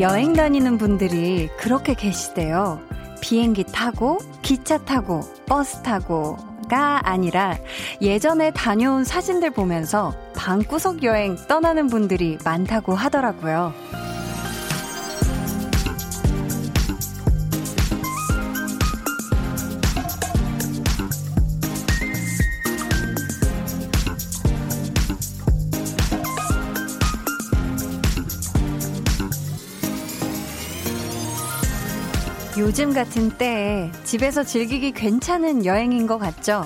여행 다니는 분들이 그렇게 계시대요. 비행기 타고, 기차 타고, 버스 타고가 아니라 예전에 다녀온 사진들 보면서 방구석 여행 떠나는 분들이 많다고 하더라고요. 요즘 같은 때에 집에서 즐기기 괜찮은 여행인 것 같죠?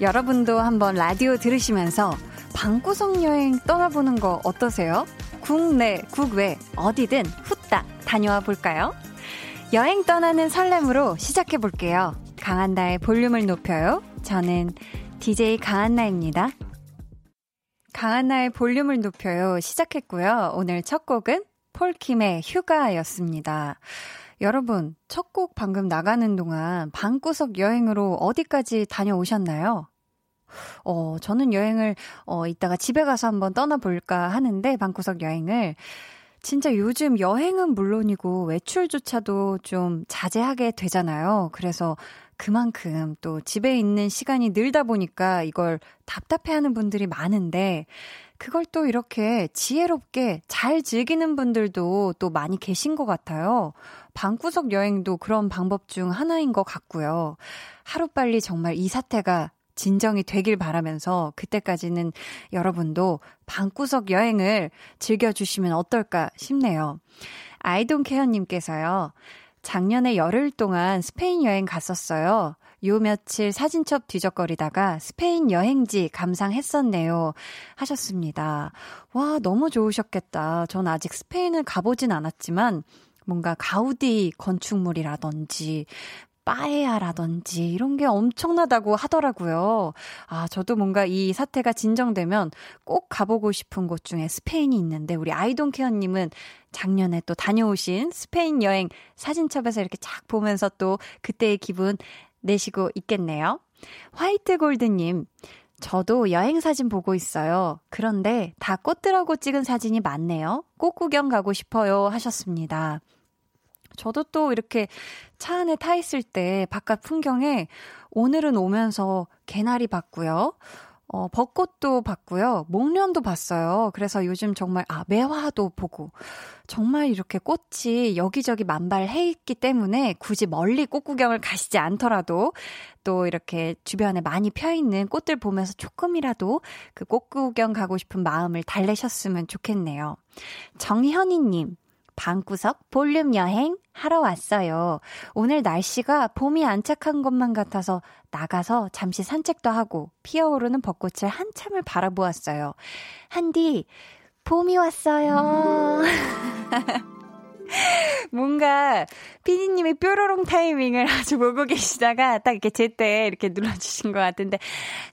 여러분도 한번 라디오 들으시면서 방구석 여행 떠나보는 거 어떠세요? 국내, 국외, 어디든 후딱 다녀와 볼까요? 여행 떠나는 설렘으로 시작해 볼게요. 강한나의 볼륨을 높여요. 저는 DJ 강한나입니다. 강한나의 볼륨을 높여요. 시작했고요. 오늘 첫 곡은 폴킴의 휴가였습니다. 여러분, 첫 곡 방금 나가는 동안 방구석 여행으로 어디까지 다녀오셨나요? 어, 저는 여행을, 어, 이따가 집에 가서 한번 떠나볼까 하는데, 방구석 여행을. 진짜 요즘 여행은 물론이고 외출조차도 좀 자제하게 되잖아요. 그래서 그만큼 또 집에 있는 시간이 늘다 보니까 이걸 답답해 하는 분들이 많은데, 그걸 또 이렇게 지혜롭게 잘 즐기는 분들도 또 많이 계신 것 같아요. 방구석 여행도 그런 방법 중 하나인 것 같고요. 하루빨리 정말 이 사태가 진정이 되길 바라면서 그때까지는 여러분도 방구석 여행을 즐겨주시면 어떨까 싶네요. 아이돈 케어님께서요. 작년에 열흘 동안 스페인 여행 갔었어요. 요 며칠 사진첩 뒤적거리다가 스페인 여행지 감상했었네요. 하셨습니다. 와, 너무 좋으셨겠다. 전 아직 스페인을 가보진 않았지만, 뭔가 가우디 건축물이라든지, 빠에야라든지 이런 게 엄청나다고 하더라고요. 아, 저도 뭔가 이 사태가 진정되면 꼭 가보고 싶은 곳 중에 스페인이 있는데 우리 아이돈케어님은 작년에 또 다녀오신 스페인 여행 사진첩에서 이렇게 쫙 보면서 또 그때의 기분 내시고 있겠네요. 화이트 골드님, 저도 여행 사진 보고 있어요. 그런데 다 꽃들하고 찍은 사진이 많네요. 꽃 구경 가고 싶어요. 하셨습니다. 저도 또 이렇게 차 안에 타 있을 때 바깥 풍경에 오늘은 오면서 개나리 봤고요. 어, 벚꽃도 봤고요. 목련도 봤어요. 그래서 요즘 정말, 아, 매화도 보고. 정말 이렇게 꽃이 여기저기 만발해 있기 때문에 굳이 멀리 꽃 구경을 가시지 않더라도 또 이렇게 주변에 많이 펴 있는 꽃들 보면서 조금이라도 그 꽃 구경 가고 싶은 마음을 달래셨으면 좋겠네요. 정현이님, 방구석 볼륨 여행 하러 왔어요. 오늘 날씨가 봄이 안착한 것만 같아서 나가서 잠시 산책도 하고 피어오르는 벚꽃을 한참을 바라보았어요. 한디, 봄이 왔어요. 뭔가 피디님이 뾰로롱 타이밍을 아주 보고 계시다가 딱 이렇게 제때 이렇게 눌러주신 것 같은데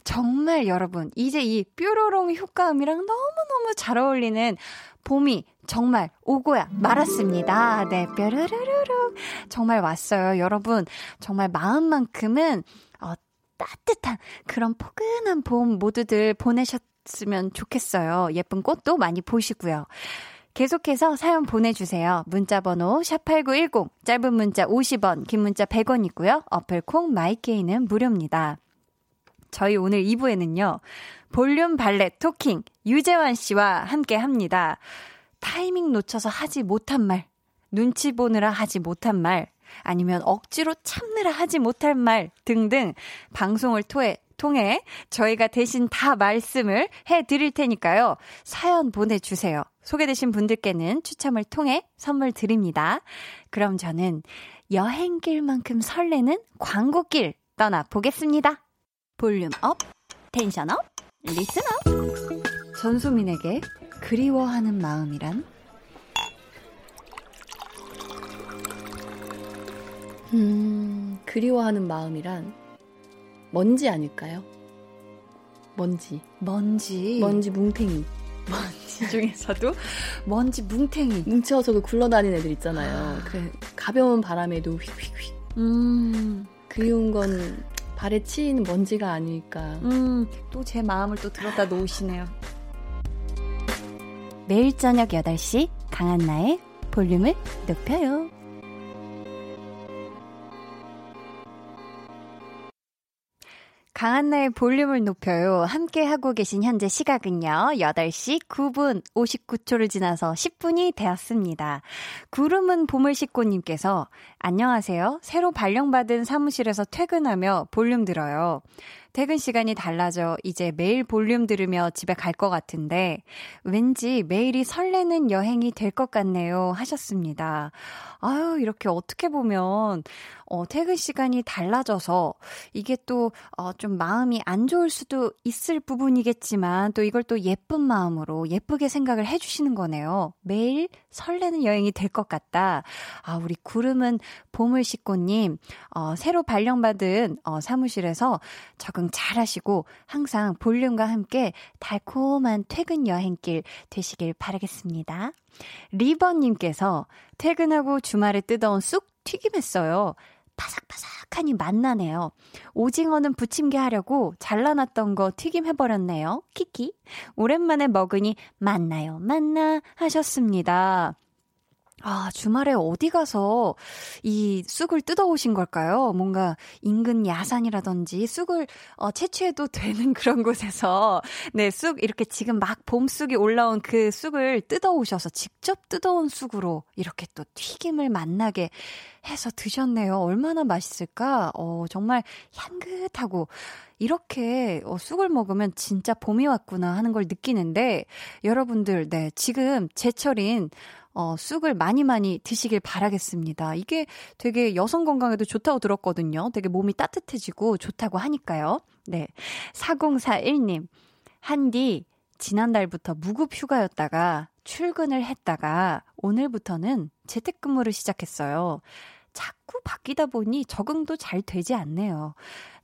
정말 여러분 이제 이 뾰로롱 효과음이랑 너무너무 잘 어울리는 봄이 정말 오고야 말았습니다. 네, 뾰르르르르. 정말 왔어요. 여러분, 정말 마음만큼은, 어, 따뜻한 그런 포근한 봄 모두들 보내셨으면 좋겠어요. 예쁜 꽃도 많이 보시고요. 계속해서 사연 보내주세요. 문자번호 샵8910, 짧은 문자 50원, 긴 문자 100원이고요. 어플 콩 마이케이는 무료입니다. 저희 오늘 2부에는요, 볼륨 발레 토킹 유재환 씨와 함께 합니다. 타이밍 놓쳐서 하지 못한 말, 눈치 보느라 하지 못한 말, 아니면 억지로 참느라 하지 못할 말 등등 방송을 통해 통해 저희가 대신 다 말씀을 해 드릴 테니까요. 사연 보내주세요. 소개되신 분들께는 추첨을 통해 선물 드립니다. 그럼 저는 여행길만큼 설레는 광고길 떠나보겠습니다. volume up, tension up, listen up. 전소민에게 그리워하는 마음이란? 음, 그리워하는 마음이란 먼지 아닐까요? 먼지. 먼지. 먼지 뭉탱이. 먼지. 중에서도 먼지 뭉탱이. 뭉쳐서 그 굴러다니는 애들 있잖아요. 그 가벼운 바람에도 휙휙휙. 음. 그리운 건 발에 치이는 먼지가 아닐까. 음, 또 제 마음을 또 들었다 놓으시네요. 매일 저녁 8시 강한나의 볼륨을 높여요. 강한나의 볼륨을 높여요. 함께 하고 계신 현재 시각은요. 8시 9분 59초를 지나서 10분이 되었습니다. 구름은 봄을 씻고님께서 안녕하세요. 새로 발령받은 사무실에서 퇴근하며 볼륨 들어요. 퇴근 시간이 달라져 이제 매일 볼륨 들으며 집에 갈 것 같은데 왠지 매일이 설레는 여행이 될 것 같네요 하셨습니다. 아유, 이렇게 어떻게 보면 어, 퇴근 시간이 달라져서 이게 또, 어, 좀 마음이 안 좋을 수도 있을 부분이겠지만 또 이걸 또 예쁜 마음으로 예쁘게 생각을 해 주시는 거네요. 매일 설레는 여행이 될 것 같다. 아, 우리 구름은 봄을 씻고님, 어, 새로 발령받은, 어, 사무실에서 적응 잘 하시고 항상 볼륨과 함께 달콤한 퇴근 여행길 되시길 바라겠습니다. 리버님께서 퇴근하고 주말에 뜯어온 쑥 튀김했어요. 바삭바삭하니 맛나네요. 오징어는 부침개 하려고 잘라놨던 거 튀김해버렸네요. 키키. 오랜만에 먹으니 맛나요, 맛나 하셨습니다. 아, 주말에 어디 가서 이 쑥을 뜯어오신 걸까요? 뭔가 인근 야산이라든지 쑥을 어, 채취해도 되는 그런 곳에서 네, 쑥 이렇게 지금 막 봄쑥이 올라온 그 쑥을 뜯어오셔서 직접 뜯어온 쑥으로 이렇게 또 튀김을 맛나게 해서 드셨네요. 얼마나 맛있을까? 어, 정말 향긋하고 이렇게 어, 쑥을 먹으면 진짜 봄이 왔구나 하는 걸 느끼는데 여러분들, 네, 지금 제철인 어, 쑥을 많이 많이 드시길 바라겠습니다. 이게 되게 여성 건강에도 좋다고 들었거든요. 되게 몸이 따뜻해지고 좋다고 하니까요. 네. 4041님. 한디, 지난달부터 무급 휴가였다가 출근을 했다가 오늘부터는 재택근무를 시작했어요. 자꾸 바뀌다 보니 적응도 잘 되지 않네요.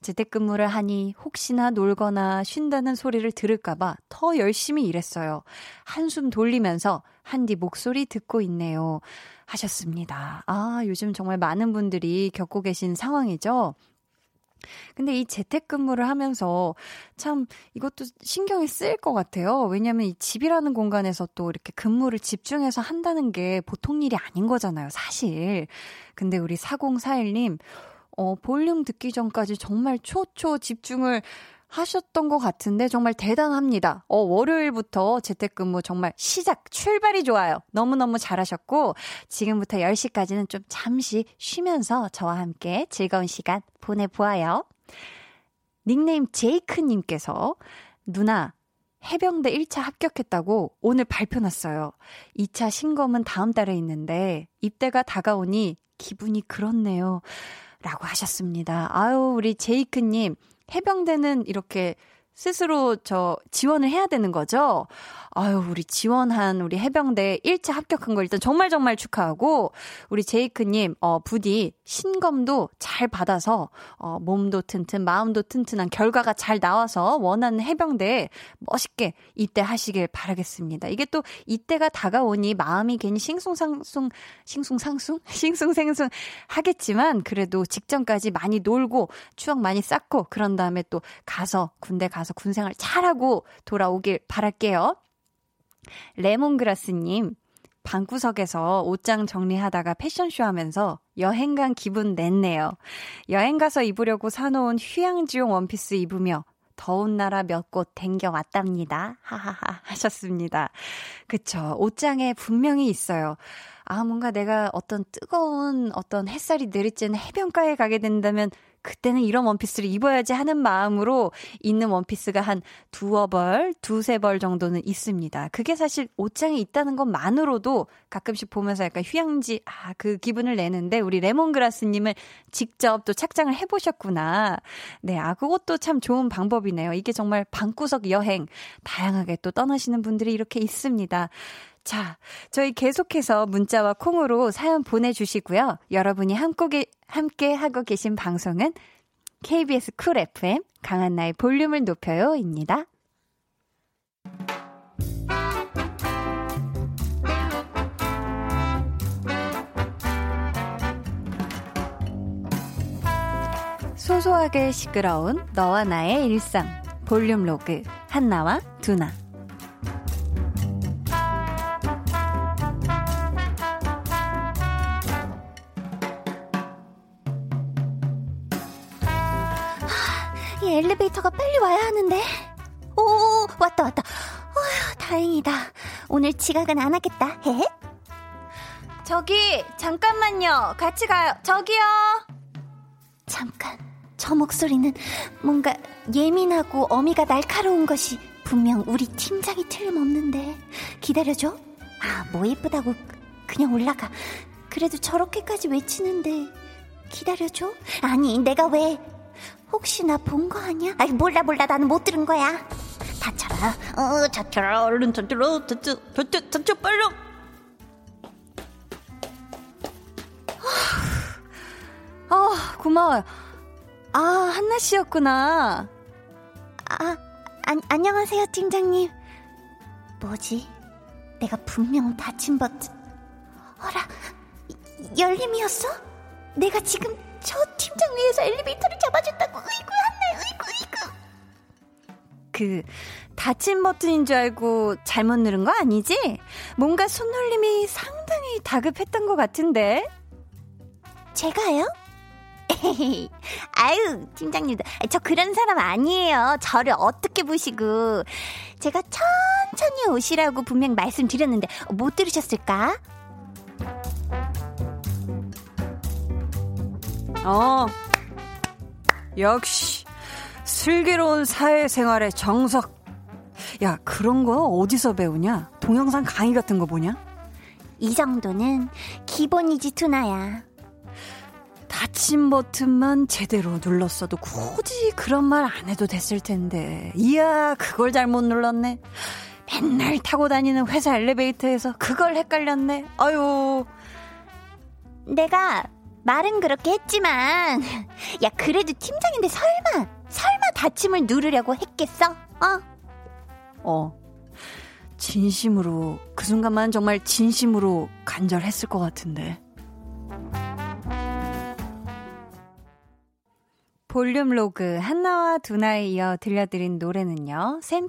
재택근무를 하니 혹시나 놀거나 쉰다는 소리를 들을까봐 더 열심히 일했어요. 한숨 돌리면서 한디 목소리 듣고 있네요. 하셨습니다. 아, 요즘 정말 많은 분들이 겪고 계신 상황이죠. 근데 이 재택근무를 하면서 참 이것도 신경이 쓰일 것 같아요. 왜냐면 이 집이라는 공간에서 또 이렇게 근무를 집중해서 한다는 게 보통 일이 아닌 거잖아요, 사실. 근데 우리 4041님, 어, 볼륨 듣기 전까지 정말 초초 집중을 하셨던 것 같은데 정말 대단합니다. 어, 월요일부터 재택근무 정말 시작, 출발이 좋아요. 너무너무 잘하셨고, 지금부터 10시까지는 좀 잠시 쉬면서 저와 함께 즐거운 시간 보내보아요. 닉네임 제이크님께서, 누나, 해병대 1차 합격했다고 오늘 발표 났어요. 2차 신검은 다음 달에 있는데, 입대가 다가오니 기분이 그렇네요. 라고 하셨습니다. 아유, 우리 제이크님, 해병대는 이렇게 스스로 저 지원을 해야 되는 거죠. 아유, 우리 지원한 우리 해병대 1차 합격한 거 일단 정말 정말 축하하고, 우리 제이크님, 어, 부디 신검도 잘 받아서, 어, 몸도 튼튼, 마음도 튼튼한 결과가 잘 나와서 원하는 해병대에 멋있게 입대하시길 바라겠습니다. 이게 또 이때가 다가오니 마음이 괜히 싱숭상숭, 싱숭상숭? 싱숭생숭 하겠지만, 그래도 직전까지 많이 놀고, 추억 많이 쌓고, 그런 다음에 또 가서, 군대 가서 군생활 잘하고 돌아오길 바랄게요. 레몬그라스님, 방구석에서 옷장 정리하다가 패션쇼 하면서 여행 간 기분 냈네요. 여행 가서 입으려고 사놓은 휴양지용 원피스 입으며 더운 나라 몇 곳 댕겨 왔답니다. 하하하 하셨습니다. 그쵸. 옷장에 분명히 있어요. 아, 뭔가 내가 어떤 뜨거운 어떤 햇살이 내리쬐는 해변가에 가게 된다면 그때는 이런 원피스를 입어야지 하는 마음으로 있는 원피스가 한 두어 벌, 두세 벌 정도는 있습니다. 그게 사실 옷장에 있다는 것만으로도 가끔씩 보면서 약간 휴양지, 아, 그 기분을 내는데 우리 레몬그라스님을 직접 또 착장을 해보셨구나. 네, 아, 그것도 참 좋은 방법이네요. 이게 정말 방구석 여행, 다양하게 또 떠나시는 분들이 이렇게 있습니다. 자, 저희 계속해서 문자와 콩으로 사연 보내주시고요. 여러분이 함께, 함께 하고 계신 방송은 KBS 쿨 FM 강한나의 볼륨을 높여요입니다. 소소하게 시끄러운 너와 나의 일상 볼륨 로그 한나와 두나 이 엘리베이터가 빨리 와야 하는데. 오 왔다 왔다. 어휴 다행이다. 오늘 지각은 안 하겠다. 헤. 저기 잠깐만요. 같이 가요. 저기요. 잠깐. 저 목소리는 뭔가 예민하고 어미가 날카로운 것이 분명 우리 팀장이 틀림없는데. 기다려줘. 아 뭐 예쁘다고 그냥 올라가. 그래도 저렇게까지 외치는데. 기다려줘. 아니 내가 왜 혹시 나 본 거 아니야? 아이 몰라 몰라. 나는 못 들은 거야. 다쳐라. 어 다쳐라. 얼른 다쳐라. 다쳐 다쳐 다쳐 빨리 어 고마워요. 아 한나 씨였구나. 아 안, 안녕하세요 팀장님. 뭐지? 내가 분명 닫힌 버튼 어라 열림이었어? 내가 지금 저 팀장 위에서 엘리베이터를 잡아준다고 으이구 한날 으이구 으이구 그 닫힌 버튼인 줄 알고 잘못 누른 거 아니지? 뭔가 손놀림이 상당히 다급했던 것 같은데 제가요? 아유 팀장님도 저 그런 사람 아니에요 저를 어떻게 보시고 제가 천천히 오시라고 분명 말씀드렸는데 못 들으셨을까? 어. 역시 슬기로운 사회생활의 정석. 야 그런 거 어디서 배우냐? 동영상 강의 같은 거 보냐? 이 정도는 기본이지 투나야. 닫힌 버튼만 제대로 눌렀어도 굳이 그런 말 안 해도 됐을 텐데. 이야 그걸 잘못 눌렀네. 맨날 타고 다니는 회사 엘리베이터에서 그걸 헷갈렸네. 아유. 내가 말은 그렇게 했지만 야 그래도 팀장인데 설마 설마 닫힘을 누르려고 했겠어? 어? 어 진심으로 그 순간만 정말 진심으로 간절했을 것 같은데 볼륨 로그 한나와 두나에 이어 들려드린 노래는요. 샘,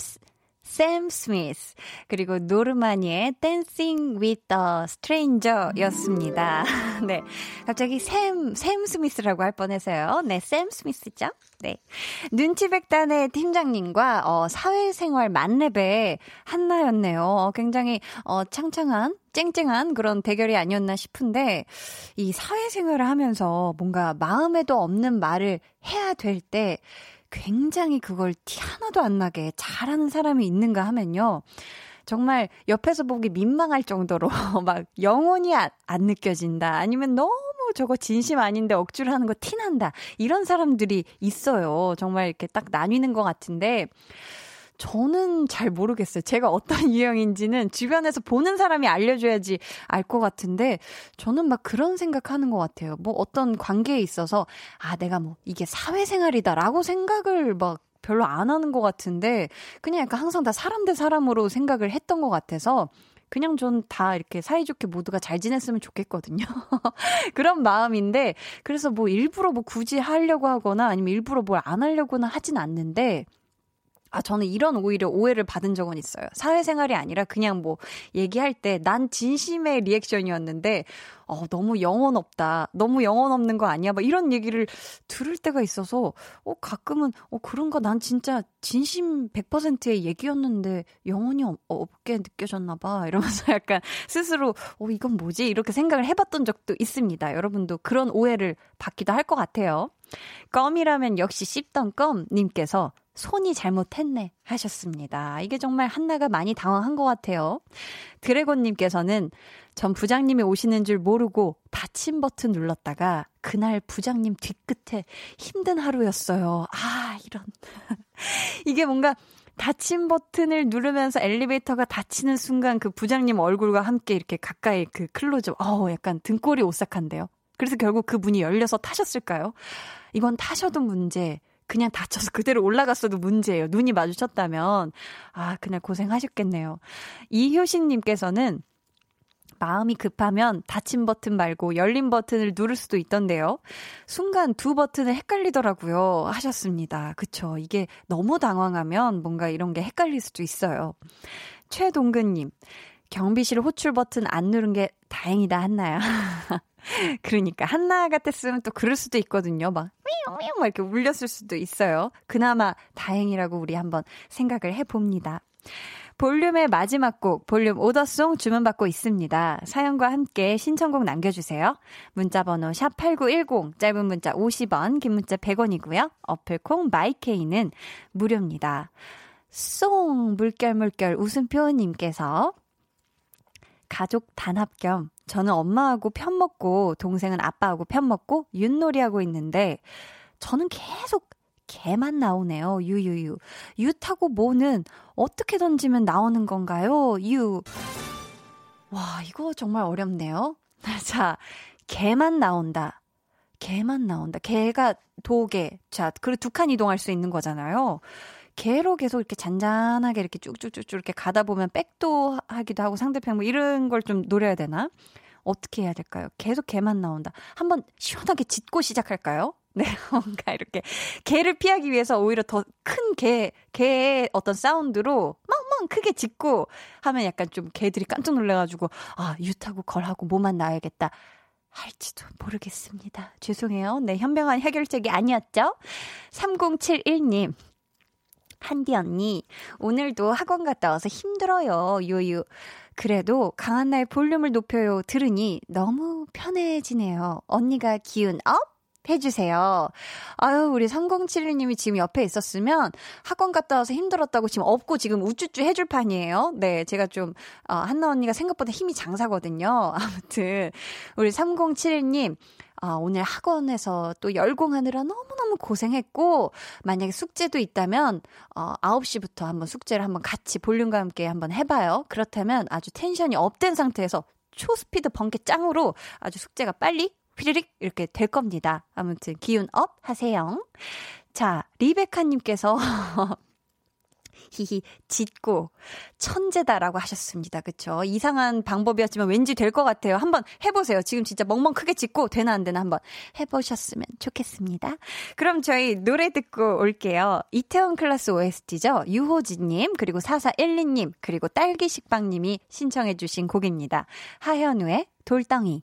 샘 스미스 그리고 노르마니의 Dancing with a Stranger 였습니다. 네. 갑자기 샘, 샘 스미스라고 할 뻔해서요. 네, 샘 스미스죠? 네. 눈치백단의 팀장님과 어, 사회생활 만렙의 한나였네요. 어, 굉장히 어, 창창한 쨍쨍한 그런 대결이 아니었나 싶은데 이 사회생활을 하면서 뭔가 마음에도 없는 말을 해야 될때 굉장히 그걸 티 하나도 안 나게 잘하는 사람이 있는가 하면요. 정말 옆에서 보기 민망할 정도로 막 영혼이 안, 안 느껴진다. 아니면 너무 저거 진심 아닌데 억지로 하는 거 티난다. 이런 사람들이 있어요. 정말 이렇게 딱 나뉘는 것 같은데. 저는 잘 모르겠어요. 제가 어떤 유형인지는 주변에서 보는 사람이 알려줘야지 알 것 같은데, 저는 막 그런 생각하는 것 같아요. 뭐 어떤 관계에 있어서, 아, 내가 뭐 이게 사회생활이다라고 생각을 막 별로 안 하는 것 같은데, 그냥 약간 항상 다 사람 대 사람으로 생각을 했던 것 같아서, 그냥 전다 이렇게 사이좋게 모두가 잘 지냈으면 좋겠거든요. 그런 마음인데, 그래서 뭐 일부러 뭐 굳이 하려고 하거나 아니면 일부러 뭘 안 하려고는 하진 않는데, 아, 저는 이런 오히려 오해를 받은 적은 있어요. 사회생활이 아니라 그냥 뭐 얘기할 때 난 진심의 리액션이었는데, 어, 너무 영혼 없다. 너무 영혼 없는 거 아니야? 막 이런 얘기를 들을 때가 있어서, 어, 가끔은, 어, 그런가? 난 진짜 진심 100%의 얘기였는데 영혼이 없, 없게 느껴졌나 봐. 이러면서 약간 스스로, 어, 이건 뭐지? 이렇게 생각을 해봤던 적도 있습니다. 여러분도 그런 오해를 받기도 할 것 같아요. 껌이라면 역시 씹던 껌님께서 손이 잘못했네 하셨습니다. 이게 정말 한나가 많이 당황한 것 같아요. 드래곤님께서는 전 부장님이 오시는 줄 모르고 닫힌 버튼 눌렀다가 그날 부장님 뒤끝에 힘든 하루였어요. 아, 이런. 이게 뭔가 닫힌 버튼을 누르면서 엘리베이터가 닫히는 순간 그 부장님 얼굴과 함께 이렇게 가까이 그 클로즈업, 어우, 약간 등골이 오싹한데요. 그래서 결국 그 문이 열려서 타셨을까요? 이건 타셔도 문제, 그냥 다쳐서 그대로 올라갔어도 문제예요. 눈이 마주쳤다면. 아, 그날 고생하셨겠네요. 이효신님께서는 마음이 급하면 닫힌 버튼 말고 열린 버튼을 누를 수도 있던데요. 순간 두 버튼을 헷갈리더라고요. 하셨습니다. 그쵸. 이게 너무 당황하면 뭔가 이런 게 헷갈릴 수도 있어요. 최동근님, 경비실 호출 버튼 안 누른 게 다행이다, 한나야. 그러니까, 한나 같았으면 또 그럴 수도 있거든요. 막, 미용, 미용, 막 이렇게 울렸을 수도 있어요. 그나마 다행이라고 우리 한번 생각을 해봅니다. 볼륨의 마지막 곡, 볼륨 오더송 주문받고 있습니다. 사연과 함께 신청곡 남겨주세요. 문자번호 샵8910, 짧은 문자 50원, 긴 문자 100원이고요. 어플콩 마이케이는 무료입니다. 송, 물결 물결 웃음표님께서 가족 단합 겸 저는 엄마하고 편 먹고 동생은 아빠하고 편 먹고 윷놀이 하고 있는데 저는 계속 개만 나오네요. 유유유. 유 타고 뭐는 어떻게 던지면 나오는 건가요? 유. 와, 이거 정말 어렵네요. 자, 개만 나온다. 개만 나온다. 개가 도개. 자, 그리고 두 칸 이동할 수 있는 거잖아요. 개로 계속 이렇게 잔잔하게 이렇게 쭉쭉쭉쭉 이렇게 가다 보면 백도 하기도 하고 상대편 뭐 이런 걸 좀 노려야 되나? 어떻게 해야 될까요? 계속 개만 나온다. 한번 시원하게 짖고 시작할까요? 네, 뭔가 이렇게 개를 피하기 위해서 오히려 더 큰 개, 개의 어떤 사운드로 멍멍 크게 짖고 하면 약간 좀 개들이 깜짝 놀래가지고 아, 유타고 걸하고 뭐만 나야겠다. 할지도 모르겠습니다. 죄송해요. 네, 현명한 해결책이 아니었죠? 3071님. 한디 언니, 오늘도 학원 갔다 와서 힘들어요. 요유. 그래도 강한나의 볼륨을 높여요 들으니 너무 편해지네요. 언니가 기운 up? 해주세요. 아유, 우리 3071님이 지금 옆에 있었으면 학원 갔다 와서 힘들었다고 지금 업고 지금 우쭈쭈 해줄 판이에요. 네, 제가 좀, 어, 한나 언니가 생각보다 힘이 장사거든요. 아무튼, 우리 3071님, 아, 오늘 학원에서 또 열공하느라 너무 고생했고, 만약에 숙제도 있다면, 어, 9시부터 한번 숙제를 한번 같이 볼륨과 함께 한번 해 봐요. 그렇다면 아주 텐션이 up된 상태에서 초스피드 번개 짱으로 아주 숙제가 빨리 휘리릭 이렇게 될 겁니다. 아무튼 기운 up 하세요. 자, 리베카 님께서 히히 짖고 천재다라고 하셨습니다. 그쵸? 이상한 방법이었지만 왠지 될 것 같아요. 한번 해보세요. 지금 진짜 멍멍 크게 짖고 되나 안 되나 한번 해보셨으면 좋겠습니다. 그럼 저희 노래 듣고 올게요. 이태원 클래스 OST죠. 유호진님 그리고 4412님 그리고 딸기식빵님이 신청해주신 곡입니다. 하현우의 돌덩이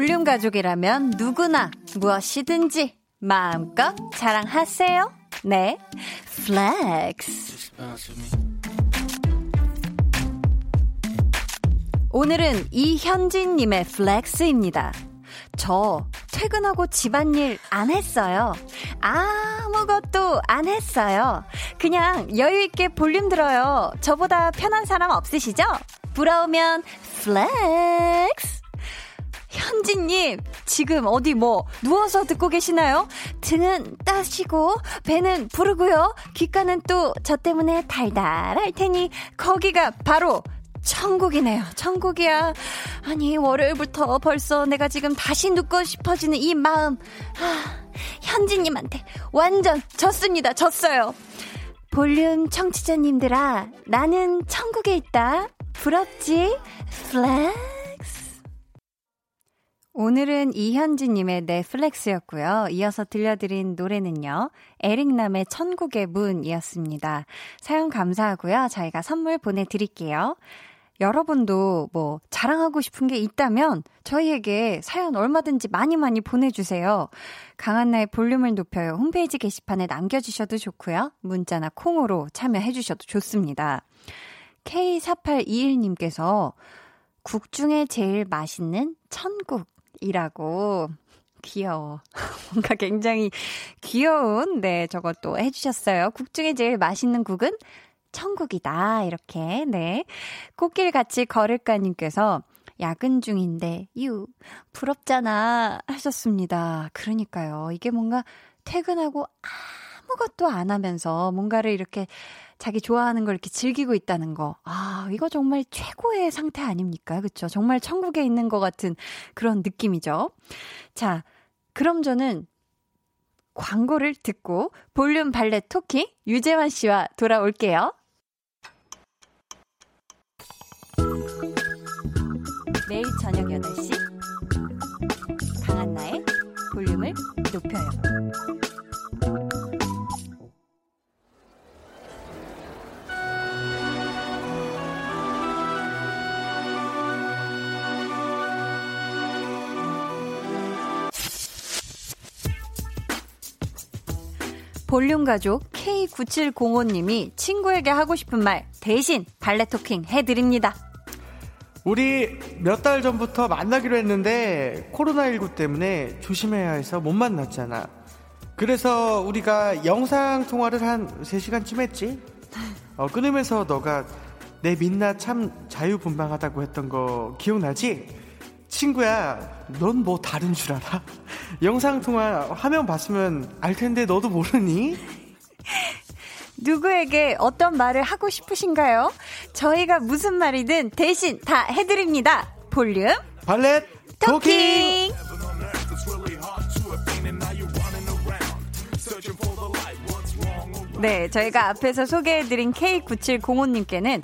볼륨 가족이라면 누구나 무엇이든지 마음껏 자랑하세요. 네, flex. 오늘은 이현진님의 flex입니다. 저 퇴근하고 집안일 안 했어요. 아무것도 안 했어요. 그냥 여유있게 볼륨 들어요. 저보다 편한 사람 없으시죠? 부러우면 flex. 현진님, 지금 어디 뭐 누워서 듣고 계시나요? 등은 따시고 배는 부르고요. 귓가는 또 저 때문에 달달할 테니 거기가 바로 천국이네요. 천국이야. 아니, 월요일부터 벌써 내가 지금 다시 눕고 싶어지는 이 마음. 아, 현진님한테 완전 졌습니다. 졌어요. 볼륨 청취자님들아, 나는 천국에 있다. 부럽지? 플랫. 오늘은 이현지님의 넷플렉스였고요. 이어서 들려드린 노래는요. 에릭남의 천국의 문이었습니다. 사연 감사하고요. 저희가 선물 보내드릴게요. 여러분도 뭐 자랑하고 싶은 게 있다면 저희에게 사연 얼마든지 많이 많이 보내주세요. 강한나의 볼륨을 높여요. 홈페이지 게시판에 남겨주셔도 좋고요. 문자나 콩으로 참여해주셔도 좋습니다. K4821님께서 국 중에 제일 맛있는 천국 이라고 귀여워. 뭔가 굉장히 귀여운, 네, 저것도 해주셨어요. 국 중에 제일 맛있는 국은 천국이다. 이렇게, 네. 꽃길 같이 걸을까님께서 야근 중인데, 유, 부럽잖아. 하셨습니다. 그러니까요. 이게 뭔가 퇴근하고 아무것도 안 하면서 뭔가를 이렇게 자기 좋아하는 걸 이렇게 즐기고 있다는 거. 아, 이거 정말 최고의 상태 아닙니까? 그쵸? 정말 천국에 있는 것 같은 그런 느낌이죠. 자, 그럼 저는 광고를 듣고 볼륨 발레 토킹 유재환 씨와 돌아올게요. 매일 저녁 8시 강한나의 볼륨을 높여요. 볼륨 가족 K9705님이 친구에게 하고 싶은 말 대신 발레 토킹 해드립니다. 우리 몇 달 전부터 만나기로 했는데 코로나19 때문에 조심해야 해서 못 만났잖아. 그래서 우리가 영상 통화를 한 3시간쯤 했지? 어, 끊으면서 너가 내 민나 참 자유분방하다고 했던 거 기억나지? 친구야, 넌 뭐 다른 줄 알아? 영상통화 화면 봤으면 알 텐데 너도 모르니? 누구에게 어떤 말을 하고 싶으신가요? 저희가 무슨 말이든 대신 다 해드립니다. 볼륨 발렛 토킹! 토킹! 네, 저희가 앞에서 소개해드린 K9705님께는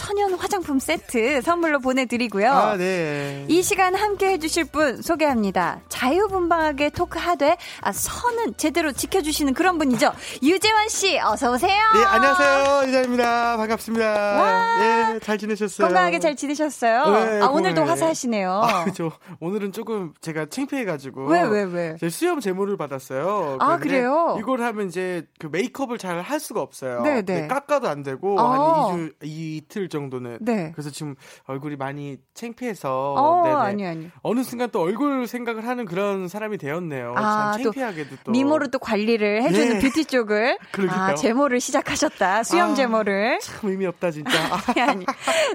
천연 화장품 세트 선물로 보내드리고요. 아, 네. 이 시간 함께 해주실 분 소개합니다. 자유분방하게 토크하되 아, 선은 제대로 지켜주시는 그런 분이죠. 유재환 씨, 어서 오세요. 예, 안녕하세요. 이자입니다. 반갑습니다. 예, 잘 지내셨어요? 건강하게 잘 지내셨어요? 네, 아, 오늘도. 화사하시네요. 아, 그죠. 오늘은 조금 제가 창피해가지고. 왜, 왜, 왜? 제 수염 제모를 받았어요. 아, 그래요? 이걸 하면 이제 그 메이크업을 잘 할 수가 없어요. 네, 근데 네. 깎아도 안 되고, 어. 한 2주, 이틀 정도는. 네. 그래서 지금 얼굴이 많이 창피해서. 어, 네네. 아니, 아니. 어느 순간 또 얼굴 생각을 하는 그런 사람이 되었네요. 아, 참또 창피하게도 또. 미모로 또 관리를 해주는 네. 뷰티 쪽을. 그러게요. 아, 제모를 시작하셨다. 수염 아, 제모를. 참 의미 없다, 진짜. 아, 아니, 아니.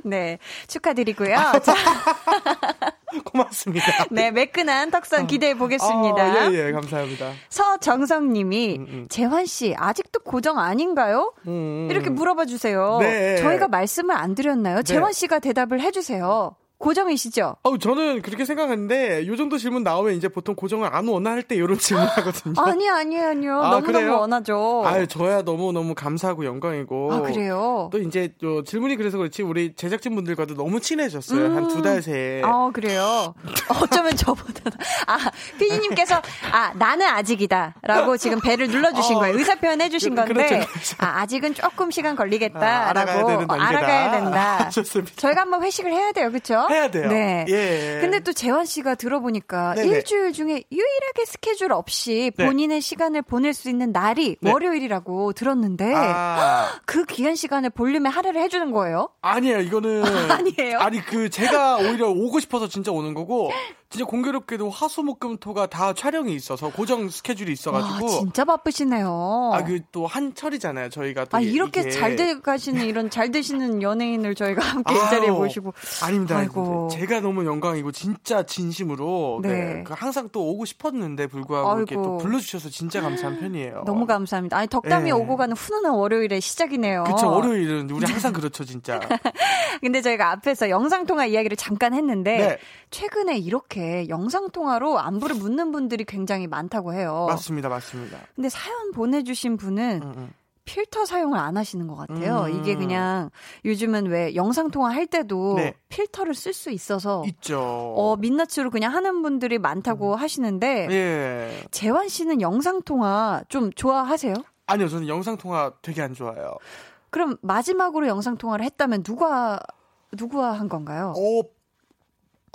네. 축하드리고요. 자, 고맙습니다. 네. 매끈한 턱선 기대해 보겠습니다. 아, 예, 예, 감사합니다. 서정성 님이, 음, 음. 재환씨, 아직도 고정 아닌가요? 음, 이렇게 물어봐 주세요. 네. 저희가 말씀을 안 드렸나요? 재환 씨가 대답을 해주세요. 고정이시죠? 어, 저는 그렇게 생각했는데 요 정도 질문 나오면 이제 보통 고정을 안 원할 때 이런 질문 하거든요. 아니, 아니, 아니요. 아, 너무너무 그래요? 원하죠. 아유, 저야 너무 너무 감사하고 영광이고. 아, 그래요? 또 이제 또 질문이 그래서 그렇지 우리 제작진 분들과도 너무 친해졌어요. 한두 달 새에. 아, 그래요? 어쩌면 저보다. 아, 피디 님께서, 아, 나는 아직이다. 라고 지금 배를 눌러 주신 어, 거예요. 의사 표현 해 주신 그- 건데, 그렇죠, 그렇죠. 아, 아직은 조금 시간 걸리겠다. 아, 알아가야 라고. 되는 단계다. 알아가야 된다. 아, 좋습니다. 저희가 한번 회식을 해야 돼요. 그쵸? 해야 돼요. 네. 예. 근데 또 재환 씨가 들어보니까 네네. 일주일 중에 유일하게 스케줄 없이 네. 본인의 시간을 보낼 수 있는 날이 네. 월요일이라고 들었는데, 아, 그 귀한 시간을 볼륨에 할애를 해주는 거예요? 아니에요. 이거는 아니에요? 아니 그 제가 오히려 오고 싶어서 진짜 오는 거고 진짜 공교롭게도 화수목금토가 다 촬영이 있어서 고정 스케줄이 있어가지고 와, 진짜 바쁘시네요. 아 그 또 한철이잖아요. 저희가 또 아, 이- 이렇게 이게. 잘돼 가시는 이런 잘 되시는 연예인을 저희가 함께 이 자리에 모시고. 아닙니다. 아이고. 제가 너무 영광이고 진짜 진심으로 네. 네. 그 항상 또 오고 싶었는데 불구하고 이렇게 아이고. 또 불러주셔서 진짜 감사한 편이에요. 너무 감사합니다. 아니, 덕담이 네. 오고 가는 훈훈한 월요일의 시작이네요. 그쵸 월요일은 우리 항상 그렇죠 진짜. 근데 저희가 앞에서 영상 통화 이야기를 잠깐 했는데, 네. 최근에 이렇게 영상통화로 안부를 묻는 분들이 굉장히 많다고 해요. 맞습니다, 맞습니다. 근데 사연 보내주신 분은 음, 음. 필터 사용을 안 하시는 것 같아요. 음. 이게 그냥 요즘은 왜 영상통화 할 때도 네. 필터를 쓸 수 있어서 있죠. 어, 민낯으로 그냥 하는 분들이 많다고 하시는데, 예. 재환 씨는 영상 통화 좀 좋아하세요? 아니요, 저는 영상 통화 되게 안 좋아해요. 그럼 마지막으로 영상 통화를 했다면 누가 누구와 한 건가요? 어,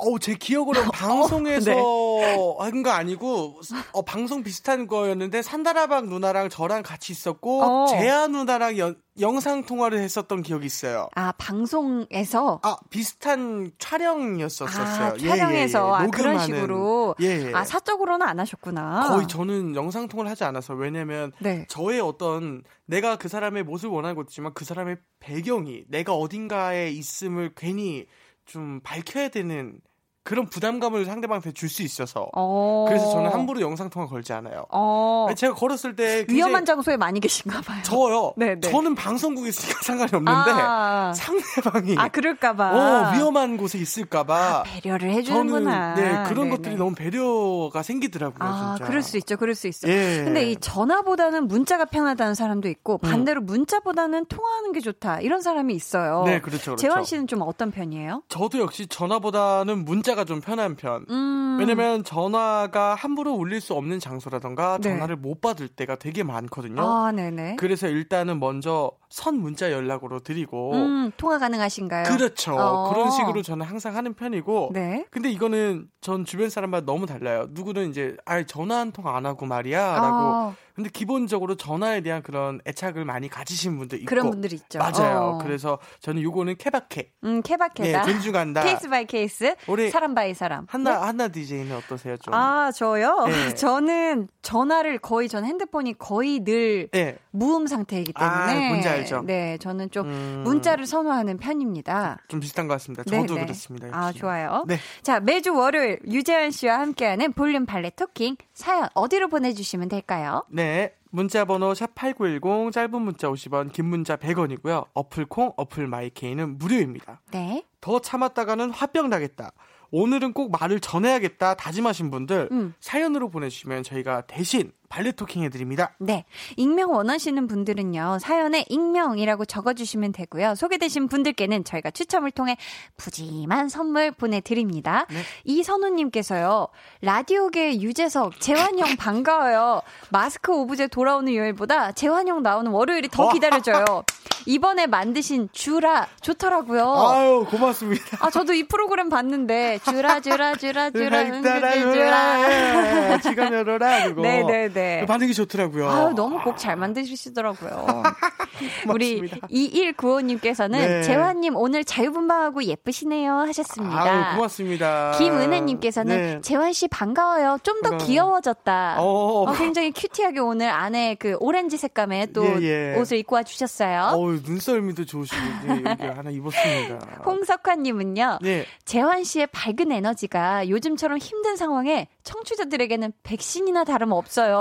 어, 제 기억으로 는 방송에서 네. 한거 아니고 어, 방송 비슷한 거였는데 산다라박 누나랑 저랑 같이 있었고 어. 재아 누나랑 연, 영상 통화를 했었던 기억이 있어요. 아 방송에서 아 비슷한 촬영이었었어요. 아, 촬영에서 예, 예. 아, 그런 식으로 예, 예, 아 사적으로는 안 하셨구나. 거의 저는 영상 통화를 하지 않아서 왜냐면 네. 저의 어떤 내가 그 사람의 모습을 원하는 것이지만 그 사람의 배경이 내가 어딘가에 있음을 괜히 좀 밝혀야 되는 그런 부담감을 상대방한테 줄 수 있어서 어. 그래서 저는 함부로 영상 통화 걸지 않아요. 어. 제가 걸었을 때 위험한 장소에 많이 계신가 봐요. 저요. 네, 네. 저는 방송국에 있으니까 상관이 없는데 아. 상대방이 아 그럴까 봐 어, 위험한 곳에 있을까 봐 아, 배려를 해 주는구나. 저는 네 그런 네네. 것들이 너무 배려가 생기더라고요. 아 진짜. 그럴 수 있죠, 그럴 수 있어. 예. 근데 이 전화보다는 문자가 편하다는 사람도 있고 음. 반대로 음. 문자보다는 통화하는 게 좋다 이런 사람이 있어요. 네, 그렇죠. 그렇죠. 재환 씨는 좀 어떤 편이에요? 저도 역시 전화보다는 문자 문자가 좀 편한 편. 음. 왜냐면 전화가 함부로 울릴 수 없는 장소라던가 네. 전화를 못 받을 때가 되게 많거든요. 아, 네네. 그래서 일단은 먼저 선 문자 연락으로 드리고 음, 통화 가능하신가요? 그렇죠. 어. 그런 식으로 저는 항상 하는 편이고. 네. 근데 이거는 전 주변 사람마다 너무 달라요. 누구는 이제 아 전화 한 통 안 하고 말이야라고 어. 근데 기본적으로 전화에 대한 그런 애착을 많이 가지신 분들 있고 그런 분들 있죠. 맞아요. 어. 그래서 저는 요거는 케바케. 음, 케바케다. 네, 존중한다. case by case. 우리 사람 by 사람. 한나 네? 한나 DJ는 어떠세요, 좀? 아, 저요? 네. 저는 전화를 거의 전 핸드폰이 거의 늘 네. 무음 상태이기 아, 때문에 아, 뭔지 알죠. 네, 저는 좀 음... 문자를 선호하는 편입니다. 좀 비슷한 것 같습니다. 저도 네네. 네. 그렇습니다. 역시. 아, 좋아요. 네. 자, 매주 월요일 유재현 씨와 함께하는 볼륨 발레 talking 사연 어디로 보내 주시면 될까요? 네. 문자 번호 샵8910 짧은 문자 50원 긴 문자 100원이고요. 어플 콩 어플 마이케이는 무료입니다. 네. 더 참았다가는 화병 나겠다. 오늘은 꼭 말을 전해야겠다 다짐하신 분들 음. 사연으로 보내주시면 저희가 대신 발레 토킹 해드립니다. 네. 익명 원하시는 분들은요, 사연에 익명이라고 적어주시면 되고요. 소개되신 분들께는 저희가 추첨을 통해 푸짐한 선물 보내드립니다. 네. 이선우님께서요, 라디오계 유재석, 재환형 반가워요. 마스크 오브제 돌아오는 요일보다 재환형 나오는 월요일이 더 어? 기다려져요. 이번에 만드신 주라 좋더라고요. 아유, 고맙습니다. 아, 저도 이 프로그램 봤는데, 주라, 주라, 주라, 주라, 주라, 주라. 지금 열어라, 그거. 네네네. 네. 반응이 좋더라고요. 아유, 너무 곡 잘 만드시더라고요. 우리 2195님께서는 네. 재환님 오늘 자유분방하고 예쁘시네요 하셨습니다. 아유, 고맙습니다. 김은혜님께서는 네. 재환 씨 반가워요. 좀 더 귀여워졌다. 어, 굉장히 큐티하게 오늘 안에 그 오렌지 색감의 또 예, 예. 옷을 입고 와 주셨어요. 어 눈썰미도 좋으시고 네, 여기 하나 입었습니다. 홍석환님은요. 네. 재환 씨의 밝은 에너지가 요즘처럼 힘든 상황에 청취자들에게는 백신이나 다름 없어요.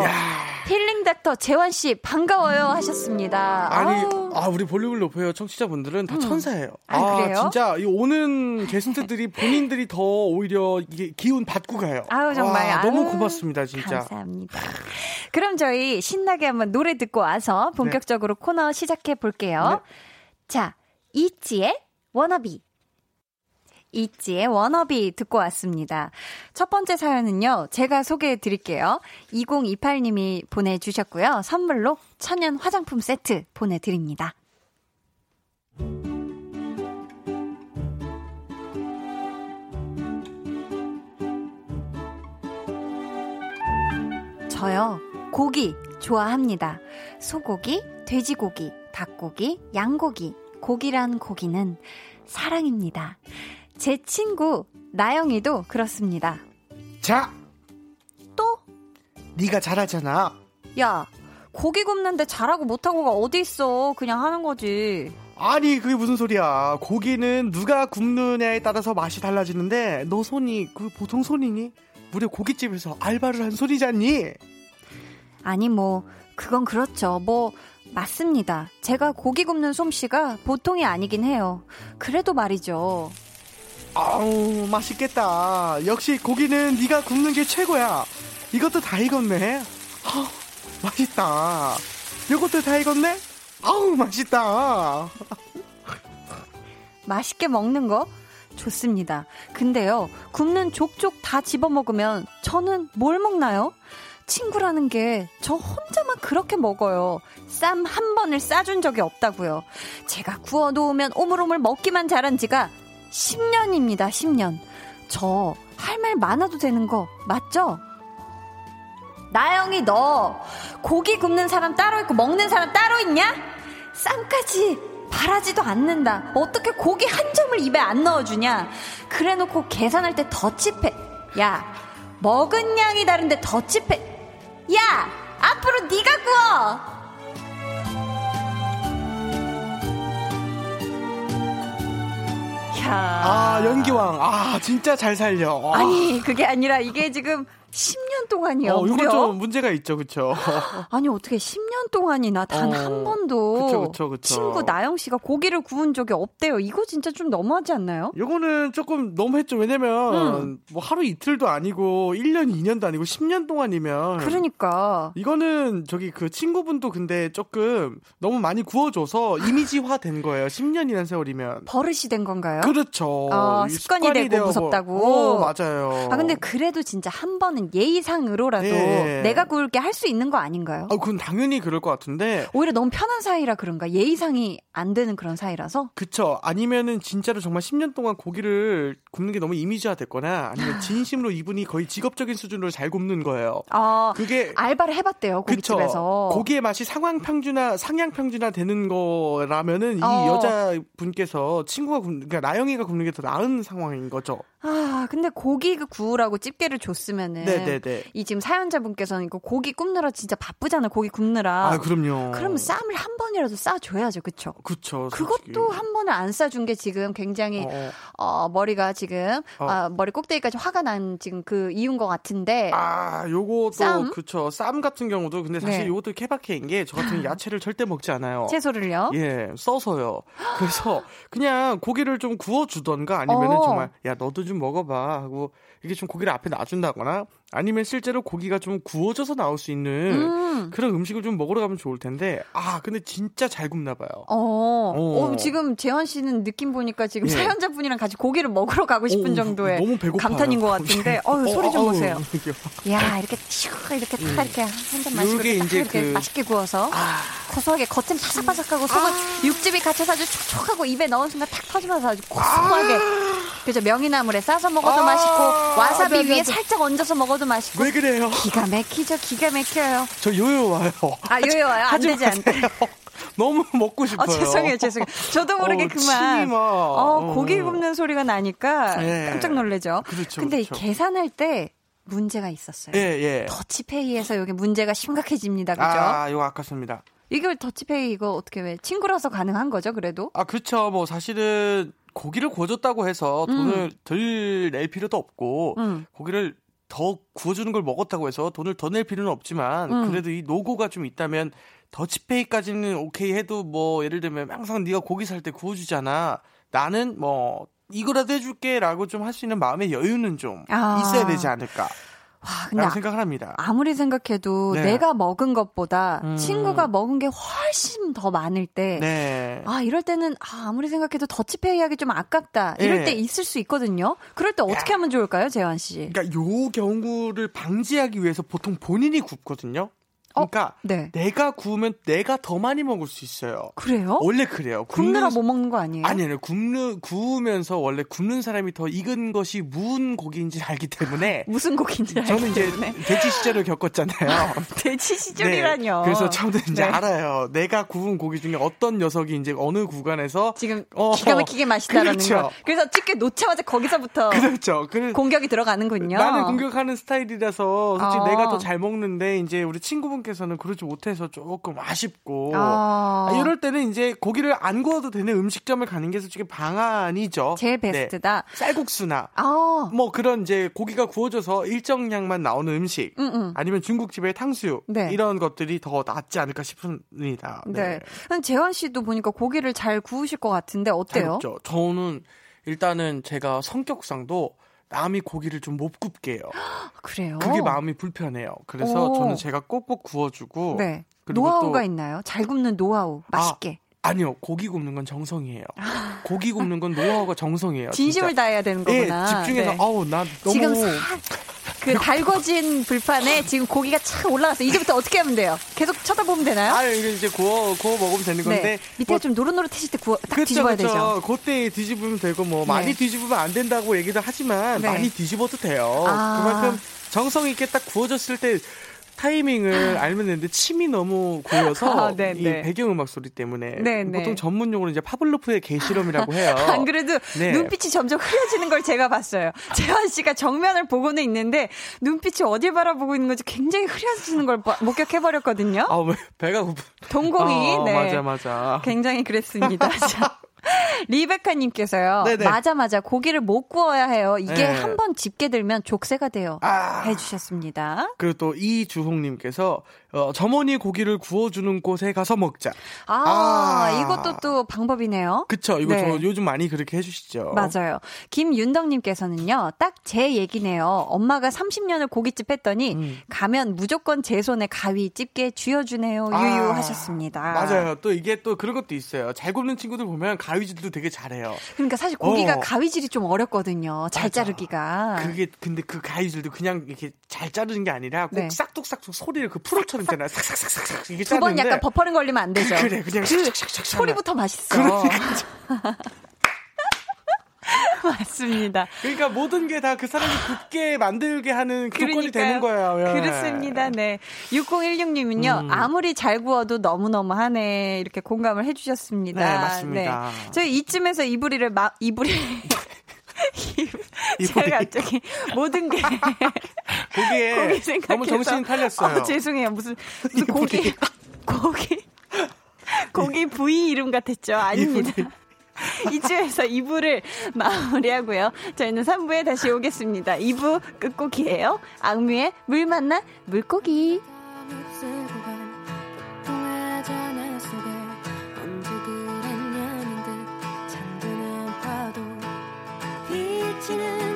힐링 닥터 재환 씨 반가워요 하셨습니다. 아니, 아우. 아 우리 볼륨을 높여요 청취자분들은 다 음. 천사예요. 아, 아 그래요? 진짜 이 오는 게스트들이 본인들이 더 오히려 이게 기운 받고 가요. 아유 정말 아, 너무 고맙습니다 진짜. 감사합니다. 그럼 저희 신나게 한번 노래 듣고 와서 본격적으로 네. 코너 시작해 볼게요. 네. 자, 이지의 워너비. 있지의 워너비 듣고 왔습니다. 첫 번째 사연은요, 제가 소개해 드릴게요. 2028님이 보내주셨고요. 선물로 천연 화장품 세트 보내드립니다. 저요, 고기 좋아합니다. 소고기, 돼지고기, 닭고기, 양고기, 고기란 고기는 사랑입니다. 제 친구 나영이도 그렇습니다. 자, 또? 네가 잘하잖아. 야, 고기 굽는데 잘하고 못하고가 어디 있어? 그냥 하는 거지. 아니 그게 무슨 소리야? 고기는 누가 굽느냐에 따라서 맛이 달라지는데 너 손이 그 보통 손이니? 무려 고깃집에서 알바를 한 소리잖니? 아니 뭐 그건 그렇죠. 뭐 맞습니다. 제가 고기 굽는 솜씨가 보통이 아니긴 해요. 그래도 말이죠. 아우 맛있겠다. 역시 고기는 네가 굽는 게 최고야. 이것도 다 익었네. 아, 맛있다. 이것도 다 익었네. 아우 맛있다. 맛있게 먹는 거 좋습니다. 근데요 굽는 족족 다 집어 먹으면 저는 뭘 먹나요? 친구라는 게 저 혼자만 그렇게 먹어요. 쌈 한 번을 싸준 적이 없다고요. 제가 구워 놓으면 오물오물 먹기만 잘한 지가 10년입니다, 10년. 저 할 말 많아도 되는 거 맞죠? 나영이 너 고기 굽는 사람 따로 있고 먹는 사람 따로 있냐? 쌈까지 바라지도 않는다. 어떻게 고기 한 점을 입에 안 넣어주냐? 그래놓고 계산할 때 더치페. 야, 먹은 양이 다른데 더치페. 야, 앞으로 네가 구워. 아, 연기왕. 아, 진짜 잘 살려. 아니, 그게 아니라 이게 지금 10 년 동안이요. 어, 이건 좀 문제가 있죠, 그쵸? 아니, 어떻게 10년 동안이나 단한 어, 번도 그쵸, 그쵸, 그쵸. 친구 나영 씨가 고기를 구운 적이 없대요. 이거 진짜 좀 너무하지 않나요? 이거는 조금 너무했죠. 왜냐면, 음. 뭐 하루 이틀도 아니고, 1년, 2년도 아니고, 10년 동안이면. 그러니까. 이거는 저기 그 친구분도 근데 조금 너무 많이 구워줘서 이미지화 된 거예요. 10년이라는 세월이면. 버릇이 된 건가요? 그렇죠. 어, 습관이, 습관이 되고 무섭다고. 오, 맞아요. 아, 근데 그래도 진짜 한 번은 거는 예의 상으로라도 네. 내가 구울게 할 수 있는 거 아닌가요? 아, 그건 당연히 그럴 것 같은데. 오히려 너무 편한 사이라 그런가? 예의상이 안 되는 그런 사이라서? 그쵸. 아니면은 진짜로 정말 10년 동안 고기를 굽는 게 너무 이미지화 됐거나 아니면 진심으로 이분이 거의 직업적인 수준으로 잘 굽는 거예요. 아, 그게 알바를 해봤대요. 고깃집에서. 그쵸. 고기의 맛이 상황 평준화, 상향 평준화 되는 거라면은 어. 이 여자 분께서 친구가 굽는, 그러니까 나영이가 굽는 게 더 나은 상황인 거죠. 아, 근데 고기 그 구우라고 집게를 줬으면은 네네네. 이 지금 사연자분께서는 이거 고기 굽느라 진짜 바쁘잖아요. 고기 굽느라. 아, 그럼요. 그러면 쌈을 한 번이라도 싸 줘야죠, 그쵸? 그쵸. 그것도 한 번을 안 싸 준 게 지금 굉장히 어, 어 머리가 지금 어. 아, 머리 꼭대기까지 화가 난 지금 그 이유인 것 같은데. 아, 요것도 쌈? 그쵸. 쌈 같은 경우도 근데 사실 네. 요것도 케바케인 게 저 같은 야채를 절대 먹지 않아요. 채소를요? 예, 써서요. 그래서 그냥 고기를 좀 구워 주던가 아니면은 어. 정말 야 너도 좀 먹어봐 하고 이게 좀 고기를 앞에 놔준다거나 아니면 실제로 고기가 좀 구워져서 나올 수 있는 음. 그런 음식을 좀 먹으러 가면 좋을 텐데 아 근데 진짜 잘 굽나 봐요. 어, 어. 어 지금 재환 씨는 느낌 보니까 지금 예. 사연자 분이랑 같이 고기를 먹으러 가고 싶은 어, 정도의 너무 감탄인 것 같은데 어 소리 좀 어, 보세요. 야 이렇게 슉 이렇게 탁 음. 이렇게 한 잔 마시고 이제 이렇게 그... 맛있게 구워서 아. 고소하게 겉은 바삭바삭하고 속은 아. 육즙이 갇혀서 아주 촉촉하고 입에 넣은 순간 탁 터지면서 아주 고소하게 아. 그죠 명이나물에 싸서 먹어도 아. 맛있고 와사비 네, 네, 위에 네. 살짝 얹어서 먹어도 맛있고. 왜 그래요? 기가 막히죠. 기가 막혀요. 저 요요 와요. 아 요요 와요. 안 되지 안 돼. 너무 먹고 싶어요. 아, 죄송해요, 죄송해요. 저도 모르게 어, 그만. 어, 고기 굽는 소리가 나니까 네. 깜짝 놀래죠. 그렇죠. 근데 그렇죠. 계산할 때 문제가 있었어요. 예, 예. 더치페이에서 여기 문제가 심각해집니다. 그죠? 아, 이거 아깝습니다. 이걸 더치페이 이거 어떻게 왜 친구라서 가능한 거죠, 그래도? 아, 그렇죠. 뭐 사실은 고기를 구워줬다고 해서 돈을 음. 덜낼 필요도 없고 음. 고기를 더 구워주는 걸 먹었다고 해서 돈을 더 낼 필요는 없지만 음. 그래도 이 노고가 좀 있다면 더치페이까지는 오케이 해도 뭐 예를 들면 항상 네가 고기 살 때 구워주잖아. 나는 뭐 이거라도 해줄게라고 좀 할 수 있는 마음의 여유는 좀 아. 있어야 되지 않을까. 와, 근데 생각을 합니다. 아무리 생각해도 네. 내가 먹은 것보다 음. 친구가 먹은 게 훨씬 더 많을 때, 네. 아 이럴 때는 아, 아무리 생각해도 더치페이 하기 좀 아깝다 이럴 네. 때 있을 수 있거든요. 그럴 때 어떻게 야. 하면 좋을까요, 재환 씨? 그러니까 요 경우를 방지하기 위해서 보통 본인이 굽거든요. 어? 그러니까 어? 네. 내가 구우면 내가 더 많이 먹을 수 있어요. 그래요? 원래 그래요. 굽느라 못 먹는 거 아니에요? 아니에요. 굽는 구우면서 원래 굽는 사람이 더 익은 것이 무슨 고기인지 알기 때문에 무슨 고기인지 저는 이제 때문에. 돼지 시절을 겪었잖아요. 돼지 시절이라뇨. 네. 그래서 저는 이제 네. 알아요. 내가 구운 고기 중에 어떤 녀석이 이제 어느 구간에서 지금 어, 기가 막히게 맛있다라는 그렇죠. 거. 그래서 집게 놓자마자 거기서부터 그렇죠. 공격이 들어가는군요. 나는 공격하는 스타일이라서 솔직히 어. 내가 더 잘 먹는데 이제 우리 친구분 분께서는 그러지 못해서 조금 아쉽고 아. 이럴 때는 이제 고기를 안 구워도 되는 음식점을 가는 게 솔직히 방안이죠. 제일 네. 베스트다. 네. 쌀국수나 아. 뭐 그런 이제 고기가 구워져서 일정량만 나오는 음식 음음. 음. 아니면 중국집의 탕수육 네. 이런 것들이 더 낫지 않을까 싶습니다. 네. 네. 재환 씨도 보니까 고기를 잘 구우실 것 같은데 어때요? 잘 저는 일단은 제가 성격상도 남이 고기를 좀 못 굽게 해요. 그래요? 그게 마음이 불편해요. 그래서 오. 저는 제가 꼭꼭 구워주고. 네. 노하우가 또, 있나요? 잘 굽는 노하우. 맛있게. 아, 아니요, 고기 굽는 건 정성이에요. 고기 굽는 건 노하우가 정성이에요. 진심을 진짜. 다해야 되는 거구나. 예, 집중해서, 네. 아우, 나 너무. 지금 사... 그 달궈진 불판에 지금 고기가 착 올라갔어요. 이제부터 어떻게 하면 돼요? 계속 쳐다보면 되나요? 아, 이거 이제 구워, 구워 먹으면 되는 건데. 네. 밑에 뭐, 좀 노릇노릇해질 때 구워, 딱 그쵸, 뒤집어야 그쵸. 되죠. 그때 뒤집으면 되고, 뭐, 네. 많이 뒤집으면 안 된다고 얘기도 하지만, 네. 많이 뒤집어도 돼요. 아. 그만큼 정성 있게 딱 구워졌을 때, 타이밍을 아. 알면 되는데 침이 너무 고여서 아, 네, 이 네. 배경음악 소리 때문에 네, 네. 보통 전문 용어는 이제 파블로프의 개실험이라고 해요. 안 그래도 네. 눈빛이 점점 흐려지는 걸 제가 봤어요. 재환 씨가 정면을 보고는 있는데 눈빛이 어딜 바라보고 있는 건지 굉장히 흐려지는 걸 목격해 버렸거든요. 아, 왜 배가 고픈. 동공이 아, 네. 맞아 맞아. 굉장히 그랬습니다. 자. 리베카님께서요. 맞아 맞아 고기를 못 구워야 해요. 이게 네. 한번 집게 들면 족쇄가 돼요. 아. 해주셨습니다. 그리고 또 이주홍님께서 어, 점원이 고기를 구워주는 곳에 가서 먹자. 아, 아. 이것도 또 방법이네요. 그쵸. 이거 네. 저 요즘 많이 그렇게 해주시죠. 맞아요. 김윤덕님께서는요, 딱 제 얘기네요. 엄마가 30년을 고깃집 했더니 음. 가면 무조건 제 손에 가위 집게 쥐어주네요. 아. 유유하셨습니다. 맞아요. 또 이게 또 그런 것도 있어요. 잘 굽는 친구들 보면 가위질도 되게 잘해요. 그러니까 사실 고기가 어. 가위질이 좀 어렵거든요. 잘 맞아. 자르기가. 그게 근데 그 가위질도 그냥 이렇게 잘 자르는 게 아니라 꼭 네. 싹둑싹둑 소리를 그 프로 처럼 있잖아요. 싹싹싹싹 이게 두 번 약간 버퍼링 걸리면 안 되죠. 그래 그냥 그 소리부터 맛있어. 그러니까. 맞습니다. 그러니까 모든 게 다 그 사람이 굳게 만들게 하는 그 조건이 되는 거예요. 예. 그렇습니다. 네. 6016님은요, 음. 아무리 잘 구워도 너무너무 하네. 이렇게 공감을 해주셨습니다. 네, 맞습니다. 네. 저희 이쯤에서 이불이를, 마, 이불이. 제가 갑자기 모든 게 고기에 고기 생각해서 너무 정신 팔렸어요. 어, 죄송해요. 무슨 무슨 고기 고기 고기 부위 이름 같았죠? 아닙니다. 이쯤에서 2부를 마무리하고요. 저희는 3부에 다시 오겠습니다. 2부 끝곡이에요. 악뮤의 물 만나 물고기. listening.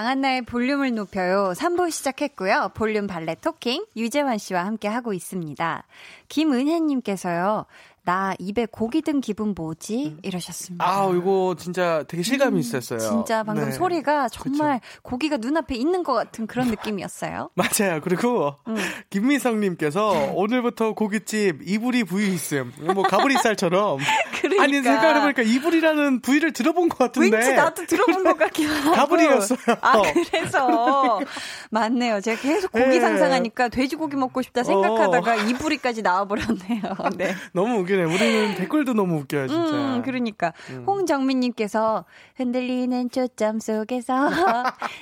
강한나의 볼륨을 높여요. 3부 시작했고요. 볼륨 발레 토킹 유재환 씨와 함께 하고 있습니다. 김은혜님께서요. 나 입에 고기 든 기분 뭐지? 음. 이러셨습니다. 아, 이거 진짜 되게 실감이 음, 있었어요. 진짜 방금 네. 소리가 정말 그쵸. 고기가 눈앞에 있는 것 같은 그런 느낌이었어요. 맞아요. 그리고 음. 김미성님께서 오늘부터 고깃집 이불이 부위 있음. 뭐 가브리살처럼. 그러니까. 아니 생각해보니까 이불이라는 부위를 들어본 것 같은데. 왠지 나도 들어본 것 같긴 하고. 가브리였어요. 아 그래서 맞네요. 제가 계속 고기 네. 상상하니까 돼지고기 먹고 싶다 생각하다가 어. 이불이까지 나와버렸네요. 네. 너무 웃기네. 네, 우리는 댓글도 너무 웃겨요, 진짜. 음, 그러니까. 음. 홍정민님께서 흔들리는 초점 속에서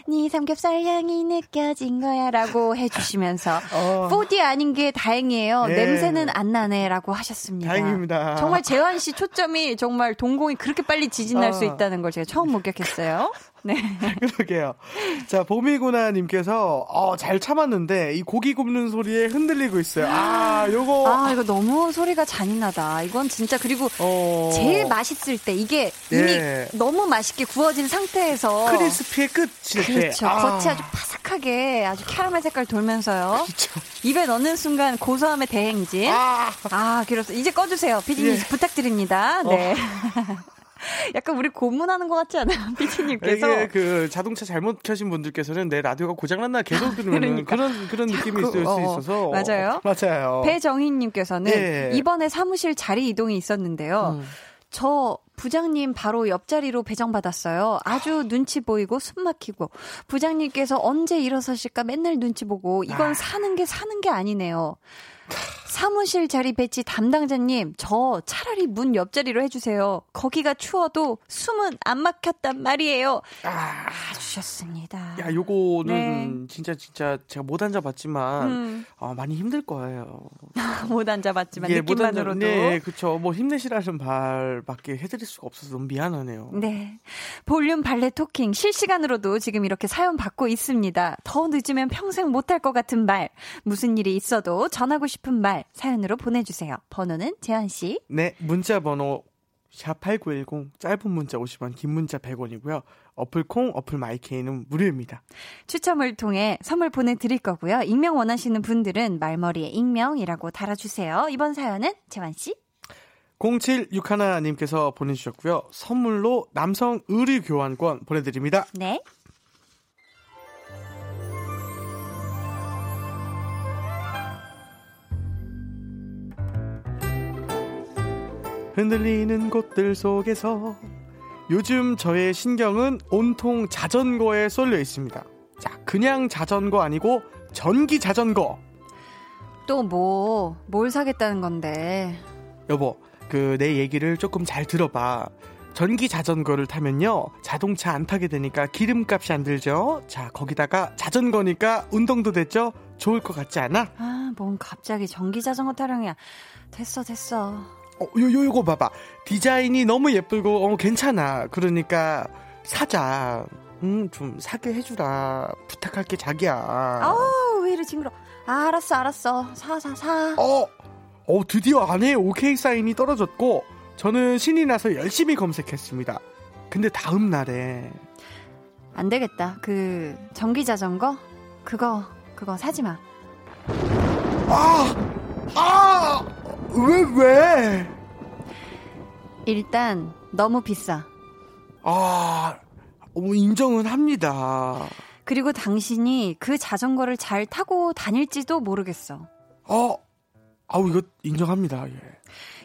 네 삼겹살 향이 느껴진 거야 라고 해주시면서 어. 4D 아닌 게 다행이에요. 예. 냄새는 안 나네라고 하셨습니다. 다행입니다. 정말 재환 씨 초점 이 정말 동공이 그렇게 빨리 지진날 어. 수 있다는 걸 제가 처음 목격했어요. 네. 그러게요. 자, 보미구나님께서, 어, 잘 참았는데, 이 고기 굽는 소리에 흔들리고 있어요. 아, 요거. 아, 이거 너무 소리가 잔인하다. 이건 진짜, 그리고 어... 제일 맛있을 때, 이게 이미 예. 너무 맛있게 구워진 상태에서. 크리스피의 끝일 때. 그렇죠. 아. 겉이 아주 바삭하게 아주 캐러멜 색깔 돌면서요. 그렇죠. 입에 넣는 순간 고소함의 대행진. 아, 아 그렇소. 이제 꺼주세요. 피디님 예. 부탁드립니다. 네. 어. 약간 우리 고문하는 것 같지 않아요, 피디님께서? 이게 그 자동차 잘못 켜신 분들께서는 내 라디오가 고장났나 계속 들으면 그러니까. 그런 그런 느낌이 있을 수 어, 있어서 맞아요. 맞아요. 배정희님께서는 예. 이번에 사무실 자리 이동이 있었는데요. 음. 저 부장님 바로 옆자리로 배정받았어요. 아주 눈치 보이고 숨 막히고 부장님께서 언제 일어서실까 맨날 눈치 보고 이건 아. 사는 게 사는 게 아니네요. 사무실 자리 배치 담당자님, 저 차라리 문 옆자리로 해주세요. 거기가 추워도 숨은 안 막혔단 말이에요. 아, 주셨습니다. 야, 요거는 네. 진짜 진짜 제가 못 앉아봤지만 음. 어, 많이 힘들 거예요. 못 앉아봤지만 예, 느낌만으로도. 네, 그렇죠. 뭐 힘내시라는 말밖에 해드릴 수가 없어서 너무 미안하네요. 네, 볼륨 발레 토킹 실시간으로도 지금 이렇게 사연 받고 있습니다. 더 늦으면 평생 못할 것 같은 말, 무슨 일이 있어도 전하고 싶은 말 사연으로 보내주세요. 번호는 재현 씨. 네, 문자 번호 샵8910 짧은 문자 50원 긴 문자 100원이고요. 어플 콩 어플 마이케이는 무료입니다. 추첨을 통해 선물 보내드릴 거고요. 익명 원하시는 분들은 말머리에 익명이라고 달아주세요. 이번 사연은 재환 씨. 0761님께서 보내주셨고요. 선물로 남성 의류 교환권 보내드립니다. 네. 흔들리는 곳들 속에서 요즘 저의 신경은 온통 자전거에 쏠려 있습니다. 자, 그냥 자전거 아니고 전기 자전거. 또 뭐, 뭘 사겠다는 건데. 여보, 그 내 얘기를 조금 잘 들어봐. 전기 자전거를 타면요, 자동차 안 타게 되니까 기름값이 안 들죠? 자, 거기다가 자전거니까 운동도 됐죠? 좋을 것 같지 않아? 아, 뭔 갑자기 전기 자전거 타령이야. 됐어, 됐어. 어, 요, 요, 요거 봐봐. 디자인이 너무 예쁘고, 어, 괜찮아. 그러니까, 사자. 음, 좀 사게 해주라. 부탁할게, 자기야. 어우, 왜 이래 징그러. 아, 알았어, 알았어. 사, 사, 사. 어, 어, 드디어 안에 오케이 사인이 떨어졌고, 저는 신이 나서 열심히 검색했습니다. 근데 다음 날에. 안 되겠다. 그, 전기 자전거? 그거, 그거 사지 마. 아! 아! 왜, 왜? 일단, 너무 비싸. 아, 뭐 인정은 합니다. 그리고 당신이 그 자전거를 잘 타고 다닐지도 모르겠어. 어, 아우, 이거 인정합니다, 예.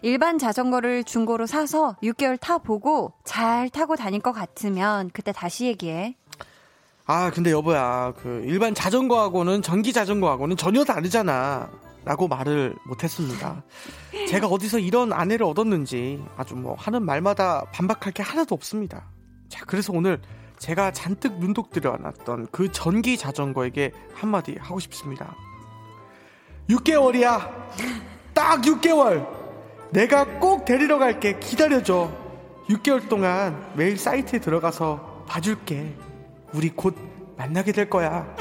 일반 자전거를 중고로 사서 6개월 타보고 잘 타고 다닐 것 같으면 그때 다시 얘기해. 아, 근데 여보야, 그 일반 자전거하고는 전기 자전거하고는 전혀 다르잖아. 라고 말을 못했습니다. 제가 어디서 이런 아내를 얻었는지 아주 뭐 하는 말마다 반박할 게 하나도 없습니다. 자, 그래서 오늘 제가 잔뜩 눈독 들여놨던 그 전기 자전거에게 한마디 하고 싶습니다. 6개월이야. 딱 6개월. 내가 꼭 데리러 갈게. 기다려줘. 6개월 동안 매일 사이트에 들어가서 봐줄게. 우리 곧 만나게 될 거야.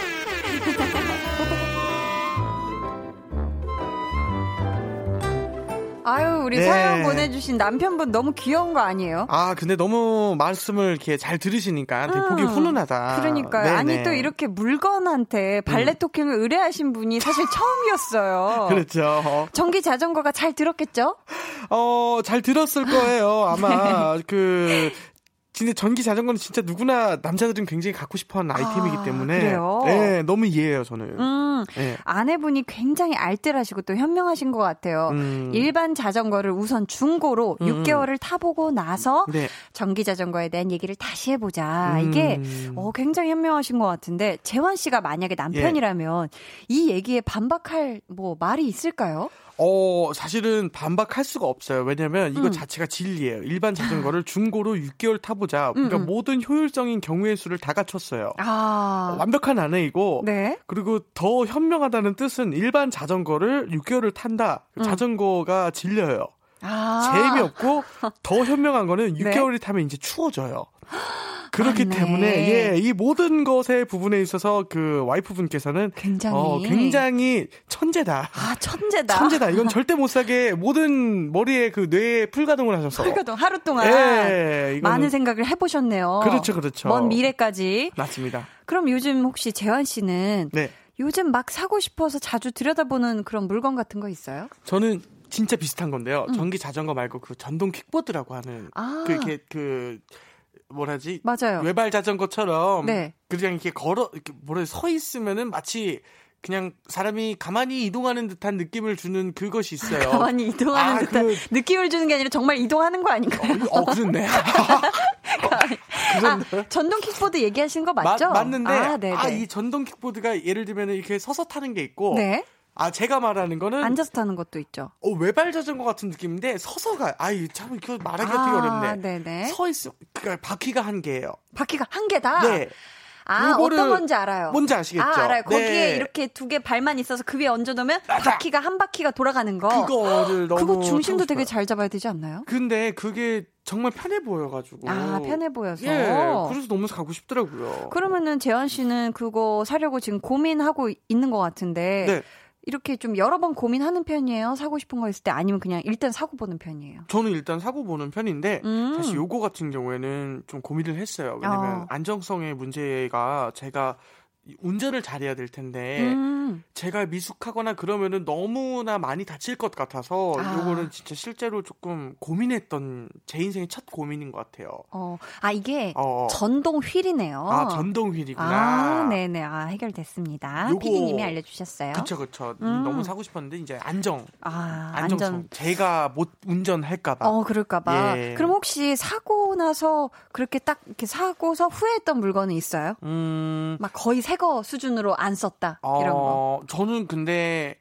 아유, 우리 네. 사연 보내주신 남편분 너무 귀여운 거 아니에요? 아, 근데 너무 말씀을 이렇게 잘 들으시니까 되게 음, 보기 훈훈하다. 그러니까요. 네네. 아니, 또 이렇게 물건한테 발레 음. 토킹을 의뢰하신 분이 사실 처음이었어요. 그렇죠. 전기 자전거가 잘 들었겠죠? 어, 잘 들었을 거예요. 아마, 네. 그, 진짜 전기 자전거는 진짜 누구나 남자들은 굉장히 갖고 싶어하는 아이템이기 아, 때문에 그래요? 네, 너무 이해해요 저는. 음, 네. 아내분이 굉장히 알뜰하시고 또 현명하신 것 같아요. 음. 일반 자전거를 우선 중고로 음. 6개월을 타보고 나서 네. 전기 자전거에 대한 얘기를 다시 해보자. 이게 음. 어, 굉장히 현명하신 것 같은데 재환 씨가 만약에 남편이라면 예. 이 얘기에 반박할 뭐 말이 있을까요? 어, 사실은 반박할 수가 없어요. 왜냐면 이거 음. 자체가 진리예요. 일반 자전거를 중고로 6개월 타보자. 그러니까 음, 음. 모든 효율적인 경우의 수를 다 갖췄어요. 아. 완벽한 아내이고, 네. 그리고 더 현명하다는 뜻은 일반 자전거를 6개월을 탄다. 음. 자전거가 질려요. 아. 재미없고 더 현명한 거는 6개월이 네? 타면 이제 추워져요. 그렇기 맞네. 때문에 예, 이 모든 것의 부분에 있어서 그 와이프분께서는 굉장히 어, 굉장히 천재다. 아, 천재다. 천재다. 이건 절대 못 사게 모든 머리에 그 뇌에 풀가동을 하셔서 풀가동 하루 동안 예, 많은 생각을 해 보셨네요. 그렇죠. 그렇죠. 먼 미래까지. 맞습니다. 그럼 요즘 혹시 재환 씨는 네. 요즘 막 사고 싶어서 자주 들여다보는 그런 물건 같은 거 있어요? 저는 진짜 비슷한 건데요. 음. 전기 자전거 말고 그 전동 킥보드라고 하는 아. 그 이렇게 그 뭐라지? 맞아요. 외발 자전거처럼 네. 그냥 이렇게 걸어 이렇게 뭐라 서 있으면은 마치 그냥 사람이 가만히 이동하는 듯한 느낌을 주는 그것이 있어요. 가만히 이동하는 아, 듯한 그... 느낌을 주는 게 아니라 정말 이동하는 거 아닌가요? 어, 어 그렇네. 아, 전동 킥보드 얘기하시는 거 맞죠? 마, 맞는데 아, 아, 이 전동 킥보드가 예를 들면 이렇게 서서 타는 게 있고 네? 아 제가 말하는 거는 앉아서 타는 것도 있죠. 어 외발 자전거 같은 느낌인데 서서 가. 아이 참 이거 말하기가 아, 되게 어렵네. 네네. 서 있어. 그러니까 바퀴가 한 개예요. 바퀴가 한 개다. 네. 아, 어떤 건지 알아요. 뭔지 아시겠죠? 아, 알아요. 거기에 네. 이렇게 두 개 발만 있어서 그 위에 얹어놓으면 바퀴가 한 바퀴가 돌아가는 거. 그거를 너무 그거 중심도 되게 잘 잡아야 되지 않나요? 근데 그게 정말 편해 보여가지고. 아, 편해 보여서. 예, 그래서 너무 가고 싶더라고요. 그러면은 재현 씨는 그거 사려고 지금 고민하고 있는 것 같은데. 네. 이렇게 좀 여러 번 고민하는 편이에요? 사고 싶은 거 있을 때 아니면 그냥 일단 사고 보는 편이에요? 저는 일단 사고 보는 편인데 음. 사실 요거 같은 경우에는 좀 고민을 했어요. 왜냐면 어. 안정성의 문제가 제가 운전을 잘해야 될 텐데 음. 제가 미숙하거나 그러면은 너무나 많이 다칠 것 같아서 아. 요거는 진짜 실제로 조금 고민했던 제 인생의 첫 고민인 것 같아요. 어, 아 이게 어. 어. 전동 휠이네요. 아 전동 휠이구나. 아, 네네, 아 해결됐습니다. 요거, 피디님이 알려주셨어요. 그쵸 그쵸. 음. 너무 사고 싶었는데 이제 안정. 아 안정성. 안전. 제가 못 운전할까봐. 어 그럴까봐. 예. 그럼 혹시 사고 나서 그렇게 딱 이렇게 사고서 후회했던 물건은 있어요? 음. 막 거의 새거 수준으로 안 썼다 이런 어, 거. 저는 근데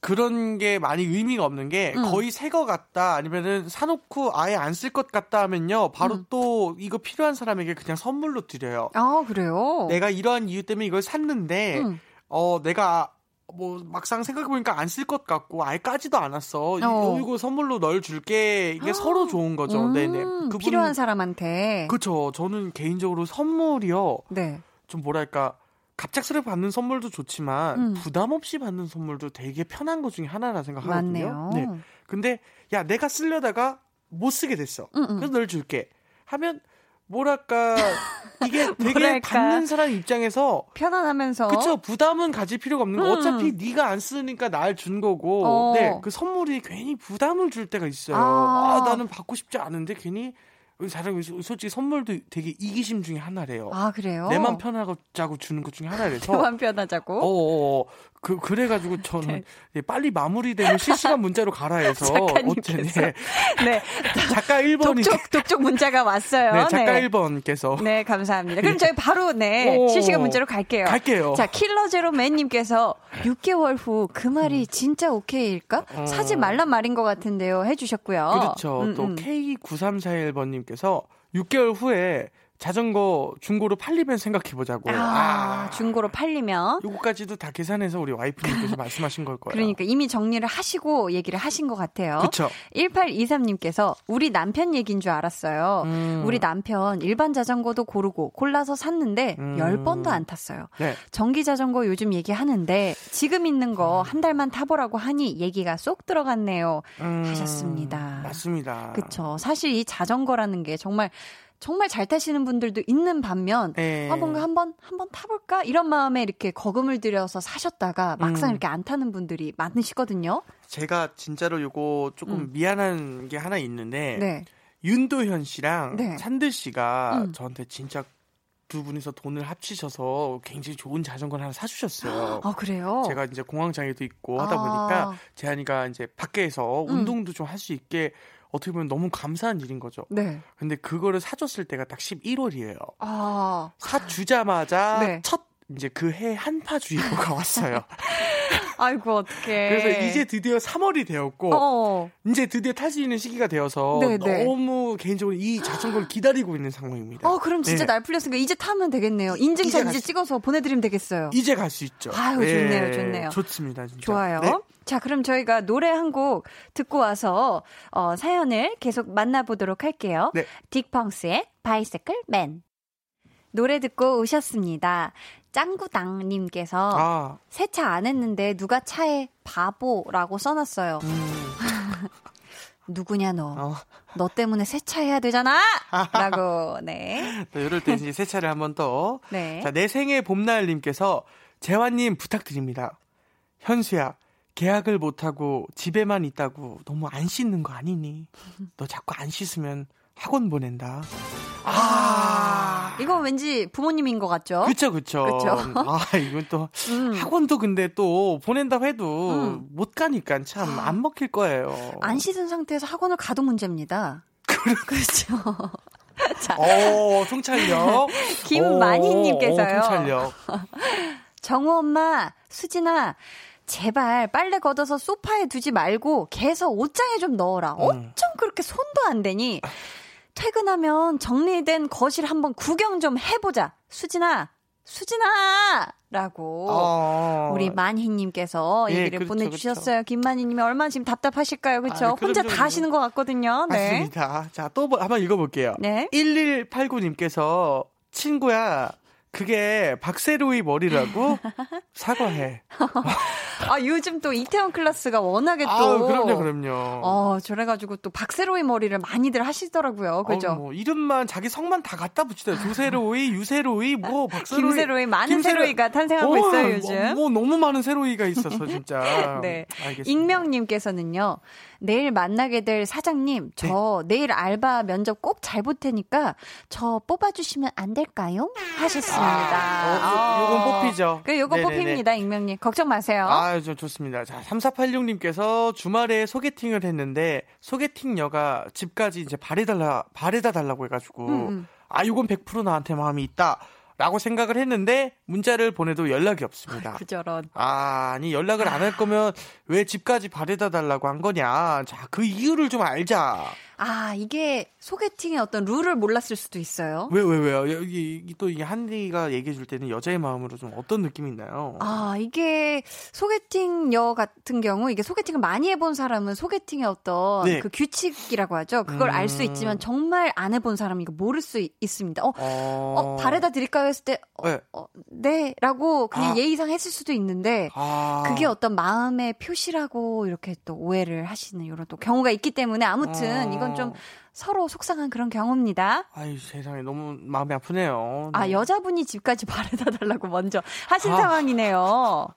그런 게 많이 의미가 없는 게 음. 거의 새 거 같다 아니면은 사놓고 아예 안 쓸 것 같다 하면요 바로 음. 또 이거 필요한 사람에게 그냥 선물로 드려요. 아 그래요? 내가 이러한 이유 때문에 이걸 샀는데 음. 어 내가 뭐 막상 생각해보니까 안 쓸 것 같고 아예 까지도 않았어. 어. 이거 선물로 널 줄게. 이게 아. 서로 좋은 거죠. 음. 네네. 그분, 필요한 사람한테. 그렇죠. 저는 개인적으로 선물이요. 네. 좀 뭐랄까 갑작스레 받는 선물도 좋지만 음. 부담 없이 받는 선물도 되게 편한 것 중에 하나라 생각하거든요. 맞네요. 네. 근데 야 내가 쓰려다가 못 쓰게 됐어. 음음. 음. 그래서 널 줄게. 하면 뭐랄까 이게 되게 뭐랄까. 받는 사람 입장에서 편안하면서 그쵸 부담은 가질 필요가 없는 거 음. 어차피 네가 안 쓰니까 날 준 거고 어. 네그 선물이 괜히 부담을 줄 때가 있어요 아. 아 나는 받고 싶지 않은데 괜히 자장 솔직히 선물도 되게 이기심 중에 하나래요. 아 그래요? 내맘 편하자고 주는 것 중에 하나래서. 내맘 편하자고? 어, 어, 어. 그 그래가지고 저는 네. 빨리 마무리되면 실시간 문자로 가라 해서 어쨌든 네. 네. 작가 1번이 독촉 독촉 문자가 왔어요. 네, 작가 네. 1번께서 네 감사합니다. 그럼 저희 바로 네 오, 실시간 문자로 갈게요. 갈게요. 자 킬러 제로 맨님께서 6개월 후 그 말이 음. 진짜 오케이일까? 어. 사지 말란 말인 것 같은데요. 해주셨고요. 그렇죠. 음, 또 음. K9341번님께서 6개월 후에 자전거 중고로 팔리면 생각해 보자고. 아, 아, 중고로 팔리면. 요거까지도 다 계산해서 우리 와이프님께서 말씀하신 걸 거예요. 그러니까 이미 정리를 하시고 얘기를 하신 것 같아요. 그렇죠. 1823님께서 우리 남편 얘기인 줄 알았어요. 음. 우리 남편 일반 자전거도 고르고 골라서 샀는데 음. 10번도 안 탔어요. 네. 전기 자전거 요즘 얘기하는데 지금 있는 거 한 달만 타보라고 하니 얘기가 쏙 들어갔네요. 음. 하셨습니다. 맞습니다. 그렇죠. 사실 이 자전거라는 게 정말 정말 잘 타시는 분들도 있는 반면 네. 아 뭔가 한번 한번 타볼까 이런 마음에 이렇게 거금을 들여서 사셨다가 막상 음. 이렇게 안 타는 분들이 많으시거든요. 제가 진짜로 요거 조금 음. 미안한 게 하나 있는데 네. 윤도현 씨랑 네. 찬들 씨가 음. 저한테 진짜 두 분이서 돈을 합치셔서 굉장히 좋은 자전거를 하나 사주셨어요. 아 그래요? 제가 이제 공황장애도 있고 하다 아. 보니까 재한이가 이제 밖에서 음. 운동도 좀 할 수 있게 어떻게 보면 너무 감사한 일인 거죠. 네. 근데 그거를 사줬을 때가 딱 11월이에요. 아. 사주자마자 네. 첫 이제 그 해 한파주의보가 왔어요. 아이고 어떡해. 그래서 이제 드디어 3월이 되었고 어 이제 드디어 탈 수 있는 시기가 되어서 네네. 네. 너무 개인적으로 이 자전거를 기다리고 있는 상황입니다. 어 그럼 진짜 네. 날 풀렸으니까 이제 타면 되겠네요. 인증샷 이제, 이제 찍어서 보내드리면 되겠어요. 이제 갈 수 있죠. 아유 네. 좋네요, 좋네요. 좋습니다, 진짜. 좋아요. 네. 자, 그럼 저희가 노래 한 곡 듣고 와서 어, 사연을 계속 만나보도록 할게요. 네. 딕펑스의 바이세클 맨. 노래 듣고 오셨습니다. 짱구당님께서 아. 세차 안 했는데 누가 차에 바보라고 써놨어요. 음. 누구냐 너? 어. 너 때문에 세차해야 되잖아. 라고 네. 네 이럴 때 이제 세차를 한번 더. 네. 자, 내 생애 봄날 님께서 재환 님 부탁드립니다. 현수야, 계약을 못 하고 집에만 있다고 너무 안 씻는 거 아니니? 너 자꾸 안 씻으면 학원 보낸다. 아, 이건 왠지 부모님인 것 같죠? 그쵸, 그쵸. 그쵸. 아, 이건 또, 음. 학원도 근데 또 보낸다 해도 음. 못 가니까 참 안 먹힐 거예요. 안 씻은 상태에서 학원을 가도 문제입니다. 그렇죠. 자. 오, 통찰력. 김만희님께서요. 통찰력. 정우 엄마, 수진아, 제발 빨래 걷어서 소파에 두지 말고 개서 옷장에 좀 넣어라. 음. 어쩜 그렇게 손도 안 대니? 퇴근하면 정리된 거실 한번 구경 좀 해보자. 수진아, 수진아! 라고 어... 우리 만희님께서 예, 얘기를 그렇죠, 보내주셨어요. 그렇죠. 김만희님이 얼마나 지금 답답하실까요? 그렇죠? 아, 혼자 다 하시는 것 같거든요. 네. 맞습니다. 자, 또뭐 한번 읽어볼게요. 네. 1189님께서 친구야 그게 박세로이 머리라고 사과해. 아 요즘 또 이태원 클라스가 워낙에 또 아, 그럼요, 그럼요. 어, 저래가지고 또 박세로이 머리를 많이들 하시더라고요, 그죠? 어, 뭐 이름만 자기 성만 다 갖다 붙이다. 조세로이, 유세로이, 뭐 박세로이, 김세로이 많은 김세로... 세로이가 탄생하고 어, 있어요 요즘. 뭐, 뭐, 너무 많은 세로이가 있어서 진짜. 네. 알겠습니다. 익명님께서는요. 내일 만나게 될 사장님, 저 네. 내일 알바 면접 꼭 잘 볼 테니까 저 뽑아주시면 안 될까요? 하셨습니다. 아, 요, 건 뽑히죠. 그 요거 네네네. 뽑힙니다, 익명님. 걱정 마세요. 아, 저 좋습니다. 자, 3486님께서 주말에 소개팅을 했는데 소개팅녀가 집까지 이제 바래달라, 바래다 달라고 해가지고 음, 음. 아, 요건 100% 나한테 마음이 있다. 라고 생각을 했는데 문자를 보내도 연락이 없습니다. 그 저런. 아, 니 연락을 안 할 거면 왜 집까지 바래다 달라고 한 거냐. 자, 그 이유를 좀 알자. 아, 이게 소개팅의 어떤 룰을 몰랐을 수도 있어요. 왜, 왜, 왜요? 여기 또 이게 한디가 얘기해 줄 때는 여자의 마음으로 좀 어떤 느낌이 있나요? 아, 이게 소개팅녀 같은 경우 이게 소개팅을 많이 해본 사람은 소개팅의 어떤 네. 그 규칙이라고 하죠. 그걸 음... 알수 있지만 정말 안 해본 사람은 이거 모를 수 있습니다. 어, 어... 어 바래다 드릴까요? 했을 때, 어, 네. 어, 네. 라고 그냥 아... 예의상 했을 수도 있는데, 아... 그게 어떤 마음의 표시라고 이렇게 또 오해를 하시는 이런 또 경우가 있기 때문에 아무튼 어... 이건 좀 서로 속상한 그런 경우입니다. 아유 세상에 너무 마음이 아프네요. 아, 네. 아 여자분이 집까지 바래다 달라고 먼저 하신 아. 상황이네요.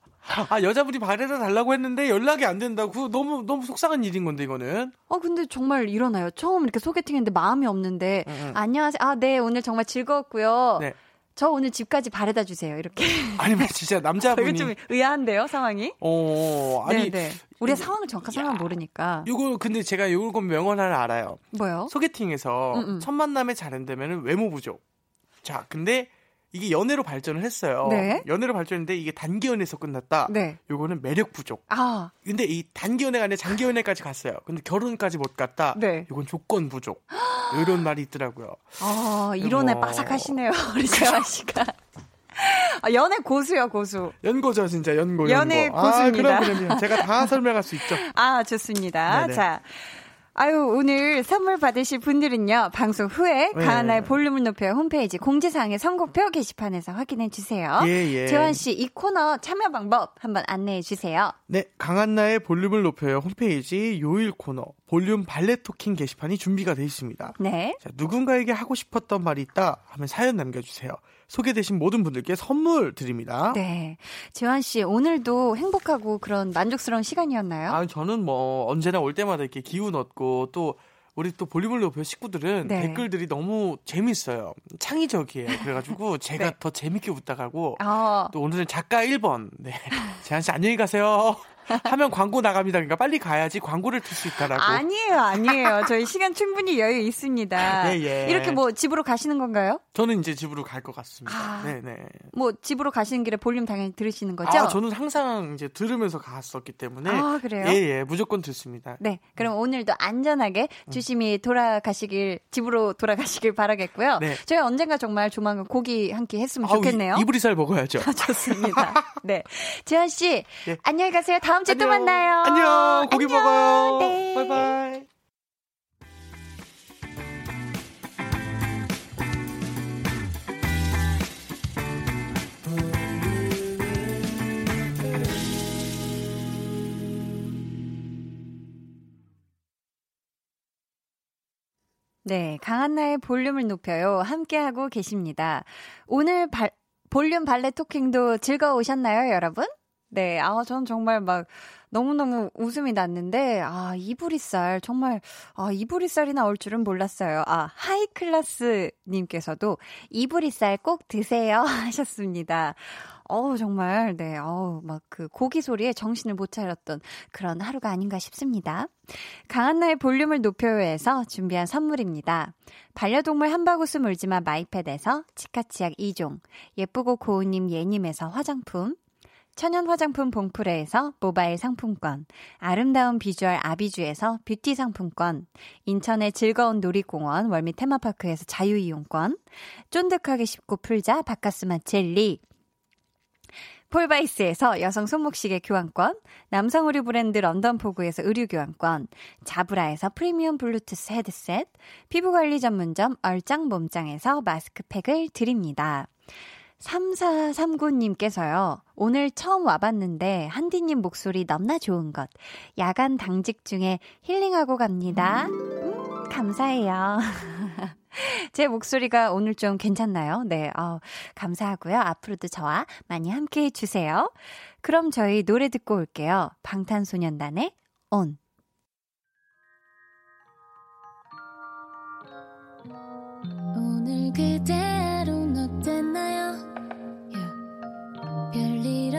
아 여자분이 바래다 달라고 했는데 연락이 안 된다고 너무 너무 속상한 일인 건데 이거는. 어 근데 정말 일어나요. 처음 이렇게 소개팅했는데 마음이 없는데 응, 응. 안녕하세요. 아 네 오늘 정말 즐거웠고요. 네. 저 오늘 집까지 바래다 주세요. 이렇게. 아니면 진짜 남자분이 이게 좀 의아한데요, 상황이? 어, 아니 네네. 우리가 상황을 정확한 상황을 모르니까. 요거 근데 제가 요거 명언 하나 알아요. 뭐요? 소개팅에서 음음. 첫 만남에 잘 안 되면은 외모 부족. 자, 근데 이게 연애로 발전을 했어요. 네. 연애로 발전했는데 이게 단기 연애에서 끝났다. 네. 요거는 매력 부족. 아. 근데 이 단기 연애가 아니라 장기 연애까지 갔어요. 근데 결혼까지 못 갔다. 네. 요건 조건 부족. 이런 말이 있더라고요. 아, 이론에 뭐... 빠삭하시네요. 우리 재환 씨가. 아, 연애 고수요, 고수. 연고죠, 진짜 연고. 연애 연고. 고수입니다. 아, 그럼, 그럼요. 제가 다 설명할 수 있죠. 아, 좋습니다. 네네. 자. 아유, 오늘 선물 받으실 분들은요, 방송 후에 네. 가하나의 볼륨을 높여 홈페이지 공지사항의 선곡표 게시판에서 확인해 주세요. 예, 예. 재환씨, 이 코너 참여 방법 한번 안내해 주세요. 네, 강한나의 볼륨을 높여요 홈페이지 요일 코너, 볼륨 발레 토킹 게시판이 준비가 되어 있습니다. 네. 자, 누군가에게 하고 싶었던 말이 있다 하면 사연 남겨주세요. 소개되신 모든 분들께 선물 드립니다. 네. 재환 씨, 오늘도 행복하고 그런 만족스러운 시간이었나요? 아, 저는 뭐 언제나 올 때마다 이렇게 기운 얻고 또 우리 또 볼륨을 높여 식구들은 네. 댓글들이 너무 재밌어요. 창의적이에요. 그래가지고 제가 네. 더 재밌게 웃다 가고 어. 또 오늘은 작가 1번. 네. 재한 씨 안녕히 가세요. 하면 광고 나갑니다. 그러니까 빨리 가야지 광고를 틀 수 있다라고. 아니에요, 아니에요. 저희 시간 충분히 여유 있습니다. 예, 예. 이렇게 뭐 집으로 가시는 건가요? 저는 이제 집으로 갈 것 같습니다. 아, 네, 네. 뭐 집으로 가시는 길에 볼륨 당연히 들으시는 거죠? 아, 저는 항상 이제 들으면서 갔었기 때문에. 아, 그래요? 예, 예. 무조건 듣습니다. 네. 그럼 음. 오늘도 안전하게 음. 조심히 돌아가시길, 집으로 돌아가시길 바라겠고요. 네. 저희 언젠가 정말 조만간 고기 한 끼 했으면 좋겠네요. 이불이살 먹어야죠. 좋습니다. 네. 재현 씨, 예. 안녕히 가세요. 다음 주에 또 만나요. 안녕. 고기 안녕. 먹어요. 네. 바이바이. 네, 강한나의 볼륨을 높여요. 함께하고 계십니다. 오늘 발, 볼륨 발레 토킹도 즐거우셨나요, 여러분? 네, 아, 전 정말 막 너무너무 웃음이 났는데, 아, 이불이쌀, 정말, 아, 이불이쌀이 나 올 줄은 몰랐어요. 아, 하이클라스 님께서도 이불이쌀 꼭 드세요 하셨습니다. 어우, 정말, 네, 어우, 막 그 고기 소리에 정신을 못 차렸던 그런 하루가 아닌가 싶습니다. 강한나의 볼륨을 높여요에서 준비한 선물입니다. 반려동물 한바구스 물지마 마이패드에서 치카치약 2종, 예쁘고 고운님 예님에서 화장품, 천연 화장품 봉프레에서 모바일 상품권, 아름다운 비주얼 아비주에서 뷰티 상품권, 인천의 즐거운 놀이공원 월미 테마파크에서 자유이용권, 쫀득하게 씹고 풀자 바카스마 젤리, 폴바이스에서 여성 손목시계 교환권, 남성 의류 브랜드 런던포그에서 의류 교환권, 자브라에서 프리미엄 블루투스 헤드셋, 피부관리 전문점 얼짱 몸짱에서 마스크팩을 드립니다. 3439님께서요, 오늘 처음 와봤는데, 한디님 목소리 너무나 좋은 것. 야간 당직 중에 힐링하고 갑니다. 음, 감사해요. 제 목소리가 오늘 좀 괜찮나요? 네, 어, 감사하고요. 앞으로도 저와 많이 함께 해주세요. 그럼 저희 노래 듣고 올게요. 방탄소년단의 On. 오늘 그대로는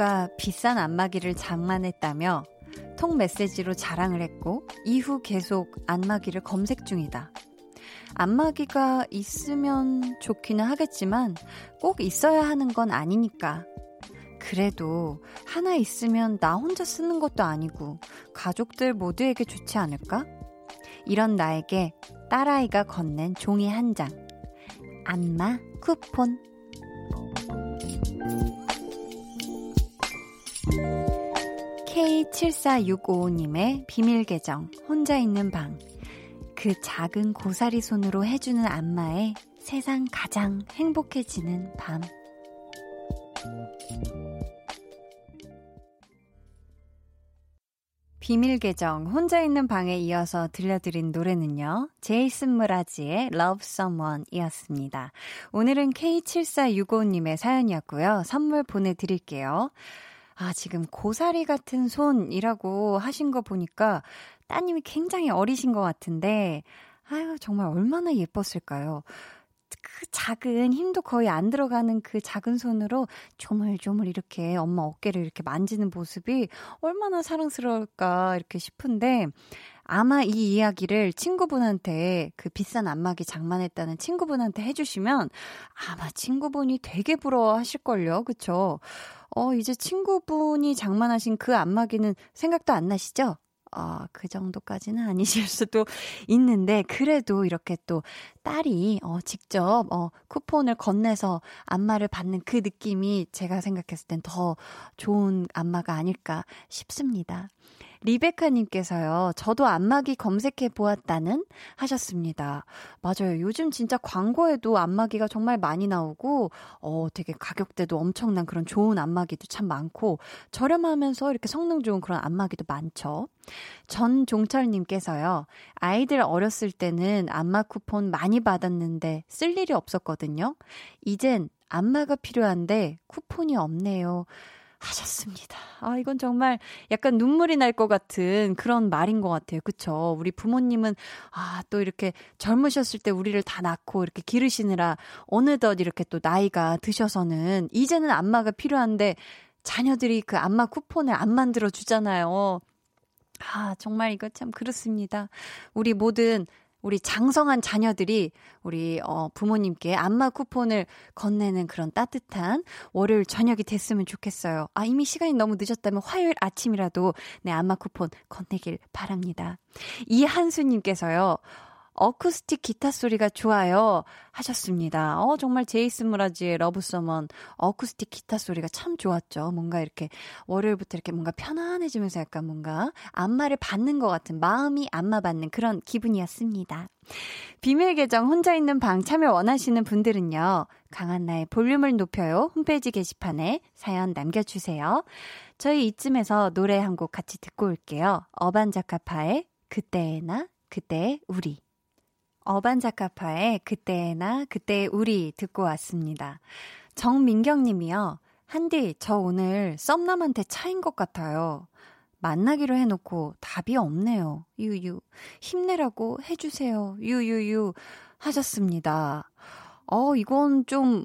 친구가 비싼 안마기를 장만했다며 톡 메시지로 자랑을 했고 이후 계속 안마기를 검색 중이다. 안마기가 있으면 좋기는 하겠지만 꼭 있어야 하는 건 아니니까. 그래도 하나 있으면 나 혼자 쓰는 것도 아니고 가족들 모두에게 좋지 않을까? 이런 나에게 딸아이가 건넨 종이 한 장. 안마 쿠폰. K74655님의 비밀 계정, 혼자 있는 방. 그 작은 고사리 손으로 해주는 안마에 세상 가장 행복해지는 밤. 비밀 계정 혼자 있는 방에 이어서 들려드린 노래는요. 제이슨 무라지의 Love Someone 이었습니다. 오늘은 K7465님의 사연이었고요. 선물 보내드릴게요. 아, 지금 고사리 같은 손이라고 하신 거 보니까 따님이 굉장히 어리신 것 같은데, 아유, 정말 얼마나 예뻤을까요? 그 작은 힘도 거의 안 들어가는 그 작은 손으로 조물조물 이렇게 엄마 어깨를 이렇게 만지는 모습이 얼마나 사랑스러울까 이렇게 싶은데 아마 이 이야기를 친구분한테 그 비싼 안마기 장만했다는 친구분한테 해주시면 아마 친구분이 되게 부러워하실걸요. 그쵸? 어, 이제 친구분이 장만하신 그 안마기는 생각도 안 나시죠? 아, 그 정도까지는 아니실 수도 있는데, 그래도 이렇게 또 딸이, 어, 직접, 어, 쿠폰을 건네서 안마를 받는 그 느낌이 제가 생각했을 땐 더 좋은 안마가 아닐까 싶습니다. 리베카님께서요, 저도 안마기 검색해 보았다는 하셨습니다. 맞아요. 요즘 진짜 광고에도 안마기가 정말 많이 나오고, 어, 되게 가격대도 엄청난 그런 좋은 안마기도 참 많고, 저렴하면서 이렇게 성능 좋은 그런 안마기도 많죠. 전종철님께서요, 아이들 어렸을 때는 안마 쿠폰 많이 받았는데 쓸 일이 없었거든요. 이젠 안마가 필요한데 쿠폰이 없네요. 하셨습니다. 아, 이건 정말 약간 눈물이 날 것 같은 그런 말인 것 같아요. 그쵸? 우리 부모님은, 아, 또 이렇게 젊으셨을 때 우리를 다 낳고 이렇게 기르시느라 어느덧 이렇게 또 나이가 드셔서는 이제는 안마가 필요한데 자녀들이 그 안마 쿠폰을 안 만들어 주잖아요. 아, 정말 이거 참 그렇습니다. 우리 모든 우리 장성한 자녀들이 우리 어 부모님께 안마 쿠폰을 건네는 그런 따뜻한 월요일 저녁이 됐으면 좋겠어요. 아 이미 시간이 너무 늦었다면 화요일 아침이라도 내 안마 쿠폰 건네길 바랍니다. 이한수 님께서요. 어쿠스틱 기타 소리가 좋아요. 하셨습니다. 어, 정말 제이슨 므라즈의 Love Someone 어쿠스틱 기타 소리가 참 좋았죠. 뭔가 이렇게 월요일부터 이렇게 뭔가 편안해지면서 약간 뭔가 안마를 받는 것 같은 마음이 안마 받는 그런 기분이었습니다. 비밀 계정 혼자 있는 방 참여 원하시는 분들은요. 강한나의 볼륨을 높여요. 홈페이지 게시판에 사연 남겨주세요. 저희 이쯤에서 노래 한 곡 같이 듣고 올게요. 어반자카파의 그때나 그때 우리. 어반자카파의 그때나 그때 우리 듣고 왔습니다. 정민경 님이요. 한디, 저 오늘 썸남한테 차인 것 같아요. 만나기로 해놓고 답이 없네요. 유유. 힘내라고 해주세요. 유유유. 하셨습니다. 어, 이건 좀,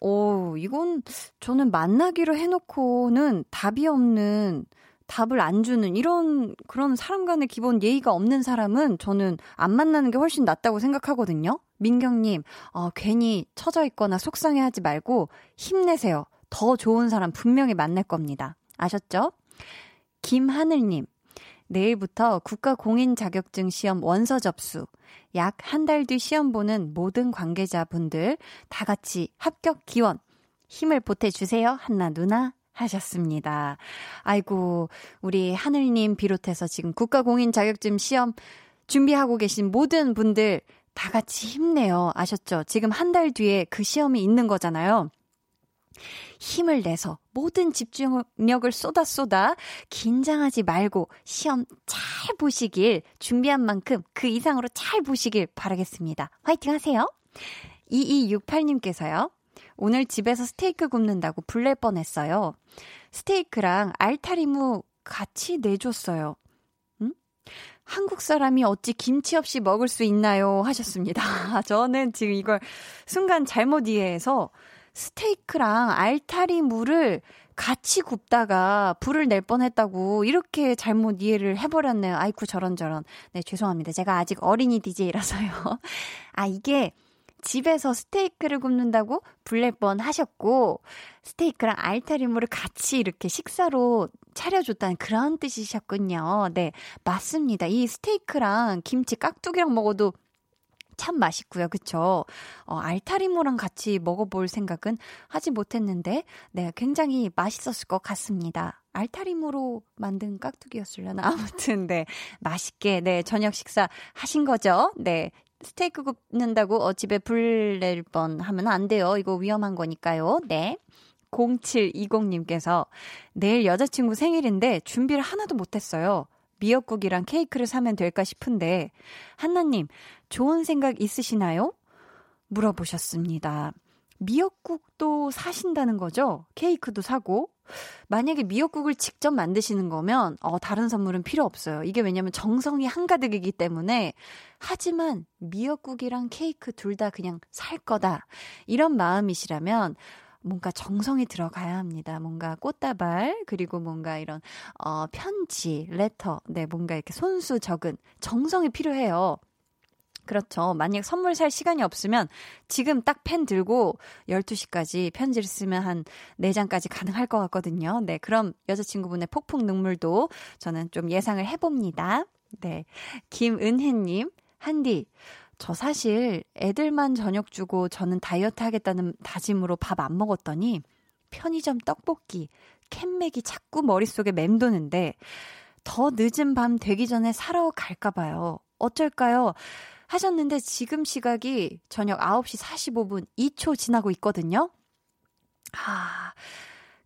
어, 이건 저는 만나기로 해놓고는 답이 없는, 답을 안 주는 이런 그런 사람 간의 기본 예의가 없는 사람은 저는 안 만나는 게 훨씬 낫다고 생각하거든요. 민경님, 어, 괜히 처져 있거나 속상해 하지 말고 힘내세요. 더 좋은 사람 분명히 만날 겁니다. 아셨죠? 김하늘님, 내일부터 국가 공인 자격증 시험 원서 접수. 약 한 달 뒤 시험 보는 모든 관계자분들 다 같이 합격 기원. 힘을 보태주세요. 한나 누나. 하셨습니다. 아이고, 우리 하늘님 비롯해서 지금 국가 공인 자격증 시험 준비하고 계신 모든 분들 다 같이 힘내요. 아셨죠? 지금 한 달 뒤에 그 시험이 있는 거잖아요. 힘을 내서 모든 집중력을 쏟아 쏟아 긴장하지 말고 시험 잘 보시길 준비한 만큼 그 이상으로 잘 보시길 바라겠습니다. 화이팅 하세요. 2268님께서요. 오늘 집에서 스테이크 굽는다고 불낼 뻔했어요. 스테이크랑 알타리무 같이 내줬어요. 응? 한국 사람이 어찌 김치 없이 먹을 수 있나요? 하셨습니다. 저는 지금 이걸 순간 잘못 이해해서 스테이크랑 알타리 무를 같이 굽다가 불을 낼 뻔했다고 이렇게 잘못 이해를 해버렸네요. 아이쿠 저런저런. 네 죄송합니다. 제가 아직 어린이 DJ라서요. 아 이게 집에서 스테이크를 굽는다고 뻔 하셨고 스테이크랑 알타리무를 같이 이렇게 식사로 차려줬다는 그런 뜻이셨군요. 네 맞습니다. 이 스테이크랑 김치 깍두기랑 먹어도 참 맛있고요. 그쵸? 어, 알타리무랑 같이 먹어볼 생각은 하지 못했는데, 네, 굉장히 맛있었을 것 같습니다. 알타리무로 만든 깍두기였으려나? 아무튼, 네, 맛있게, 네, 저녁 식사 하신 거죠? 네. 스테이크 굽는다고 어, 집에 불 낼 뻔 하면 안 돼요. 이거 위험한 거니까요. 네. 0720님께서 내일 여자친구 생일인데 준비를 하나도 못했어요. 미역국이랑 케이크를 사면 될까 싶은데, 한나님, 좋은 생각 있으시나요? 물어보셨습니다. 미역국도 사신다는 거죠? 케이크도 사고. 만약에 미역국을 직접 만드시는 거면, 어, 다른 선물은 필요 없어요. 이게 왜냐면 정성이 한가득이기 때문에. 하지만 미역국이랑 케이크 둘 다 그냥 살 거다. 이런 마음이시라면, 뭔가 정성이 들어가야 합니다. 뭔가 꽃다발, 그리고 뭔가 이런, 어, 편지, 레터, 네, 뭔가 이렇게 손수 적은 정성이 필요해요. 그렇죠. 만약 선물 살 시간이 없으면 지금 딱 펜 들고 12시까지 편지를 쓰면 한 4장까지 가능할 것 같거든요. 네. 그럼 여자친구분의 폭풍 눈물도 저는 좀 예상을 해봅니다. 네. 김은혜님, 한디. 저 사실 애들만 저녁 주고 저는 다이어트 하겠다는 다짐으로 밥 안 먹었더니 편의점 떡볶이, 캔맥이 자꾸 머릿속에 맴도는데 더 늦은 밤 되기 전에 사러 갈까봐요. 어쩔까요? 하셨는데 지금 시각이 저녁 9시 45분 2초 지나고 있거든요. 아,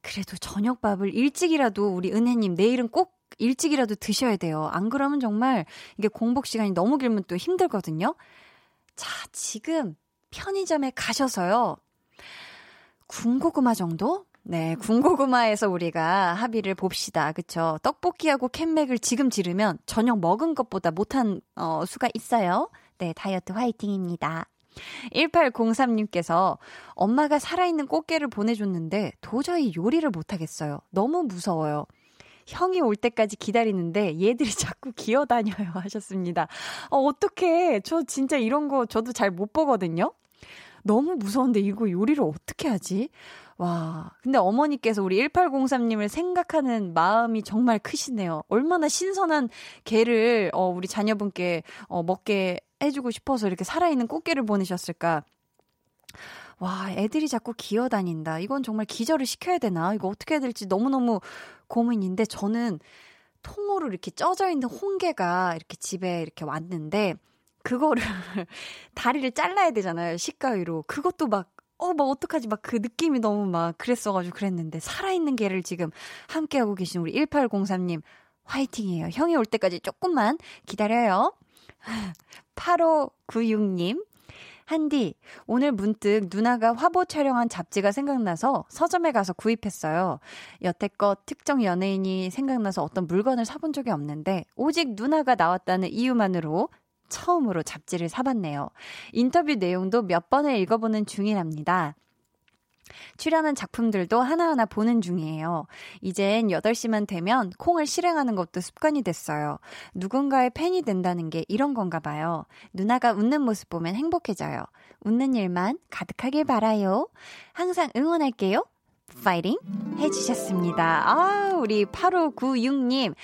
그래도 저녁밥을 일찍이라도 우리 은혜님 내일은 꼭 일찍이라도 드셔야 돼요. 안 그러면 정말 이게 공복 시간이 너무 길면 또 힘들거든요. 자, 지금 편의점에 가셔서요. 군고구마 정도? 네, 군고구마에서 우리가 합의를 봅시다. 그쵸? 떡볶이하고 캔맥을 지금 지르면 저녁 먹은 것보다 못한, 어, 수가 있어요. 네, 다이어트 화이팅입니다. 1803님께서 엄마가 살아있는 꽃게를 보내줬는데 도저히 요리를 못하겠어요. 너무 무서워요. 형이 올 때까지 기다리는데 얘들이 자꾸 기어다녀요 하셨습니다. 어, 어떡해. 저 진짜 이런 거 저도 잘 못 보거든요. 너무 무서운데 이거 요리를 어떻게 하지? 와, 근데 어머니께서 우리 1803님을 생각하는 마음이 정말 크시네요. 얼마나 신선한 게를, 어, 우리 자녀분께, 어, 먹게 해주고 싶어서 이렇게 살아있는 꽃게를 보내셨을까. 와, 애들이 자꾸 기어다닌다. 이건 정말 기절을 시켜야 되나? 이거 어떻게 해야 될지 너무너무 고민인데, 저는 통으로 이렇게 쪄져 있는 홍게가 이렇게 집에 이렇게 왔는데, 그거를 다리를 잘라야 되잖아요. 식가위로. 그것도 막 어, 뭐, 어떡하지? 막 그 느낌이 너무 막 그랬어가지고 그랬는데, 살아있는 개를 지금 함께하고 계신 우리 1803님, 화이팅이에요. 형이 올 때까지 조금만 기다려요. 8596님, 한디, 오늘 문득 누나가 화보 촬영한 잡지가 생각나서 서점에 가서 구입했어요. 여태껏 특정 연예인이 생각나서 어떤 물건을 사본 적이 없는데, 오직 누나가 나왔다는 이유만으로 처음으로 잡지를 사봤네요. 인터뷰 내용도 몇 번을 읽어보는 중이랍니다. 출연한 작품들도 하나하나 보는 중이에요. 이젠 8시만 되면 콩을 실행하는 것도 습관이 됐어요. 누군가의 팬이 된다는 게 이런 건가 봐요. 누나가 웃는 모습 보면 행복해져요. 웃는 일만 가득하길 바라요. 항상 응원할게요. 파이팅 해주셨습니다. 아, 우리 8596님.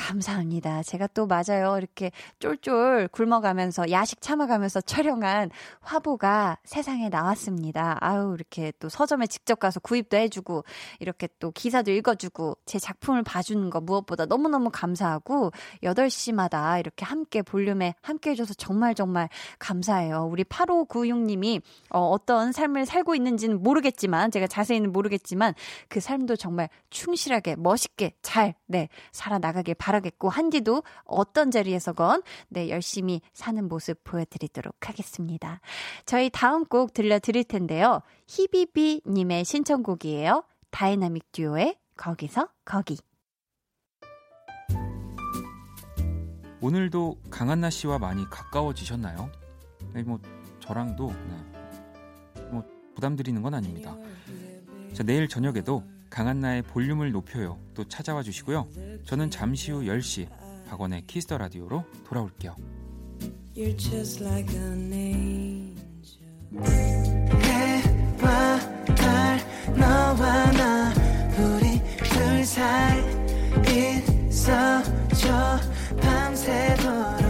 감사합니다. 제가 또 맞아요. 이렇게 쫄쫄 굶어가면서 야식 참아가면서 촬영한 화보가 세상에 나왔습니다. 아우, 이렇게 또 서점에 직접 가서 구입도 해주고, 이렇게 또 기사도 읽어주고, 제 작품을 봐주는 거 무엇보다 너무너무 감사하고, 8시마다 이렇게 함께 볼륨에 함께 해줘서 정말 정말 감사해요. 우리 8596님이 어, 어떤 삶을 살고 있는지는 모르겠지만, 제가 자세히는 모르겠지만, 그 삶도 정말 충실하게, 멋있게 잘, 네, 살아나가길 바 라겠고 한디도 어떤 자리에서건 네 열심히 사는 모습 보여드리도록 하겠습니다. 저희 다음 곡 들려드릴 텐데요. 히비비 님의 신청곡이에요. 다이나믹 듀오의 거기서 거기. 오늘도 강한나 씨와 많이 가까워지셨나요? 네, 뭐 저랑도 네. 뭐 부담드리는 건 아닙니다. 자, 내일 저녁에도 강한나의 볼륨을 높여요. 또 찾아와 주시고요. 저는 잠시 후 10시 박원의 키스터 라디오로 돌아올게요. 밤새도록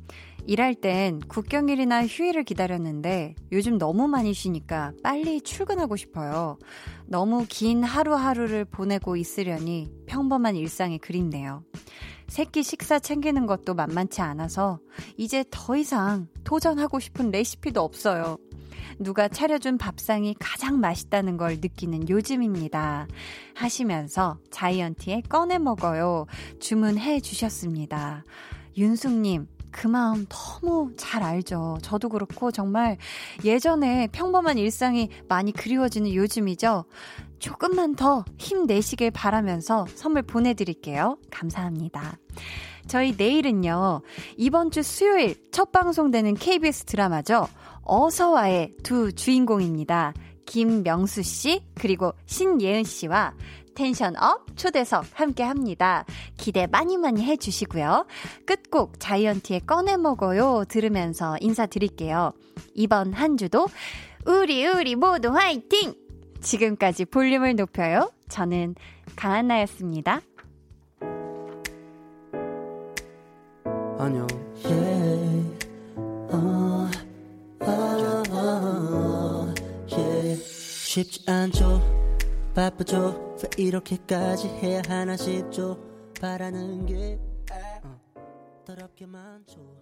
일할 땐 국경일이나 휴일을 기다렸는데 요즘 너무 많이 쉬니까 빨리 출근하고 싶어요. 너무 긴 하루하루를 보내고 있으려니 평범한 일상이 그립네요. 새끼 식사 챙기는 것도 만만치 않아서 이제 더 이상 도전하고 싶은 레시피도 없어요. 누가 차려준 밥상이 가장 맛있다는 걸 느끼는 요즘입니다. 하시면서 자이언티에 꺼내 먹어요. 주문해 주셨습니다. 윤숙님, 그 마음 너무 잘 알죠. 저도 그렇고 정말 예전에 평범한 일상이 많이 그리워지는 요즘이죠. 조금만 더 힘내시길 바라면서 선물 보내드릴게요. 감사합니다. 저희 내일은요, 이번 주 수요일 첫 방송되는 KBS 드라마죠. 어서와의 두 주인공입니다. 김명수 씨, 그리고 신예은 씨와 텐션 up 초대석 함께 합니다. 기대 많이 많이 해주시고요. 끝곡 자이언티의 꺼내 먹어요 들으면서 인사드릴게요. 이번 한 주도 우리 우리 모두 화이팅! 지금까지 볼륨을 높여요. 저는 강한나였습니다. 안녕. Yeah. Uh, uh, uh, yeah. 쉽지 않죠. 바쁘죠. 왜 이렇게까지 해야 하나 싶죠. 바라는 게 더럽게 많죠.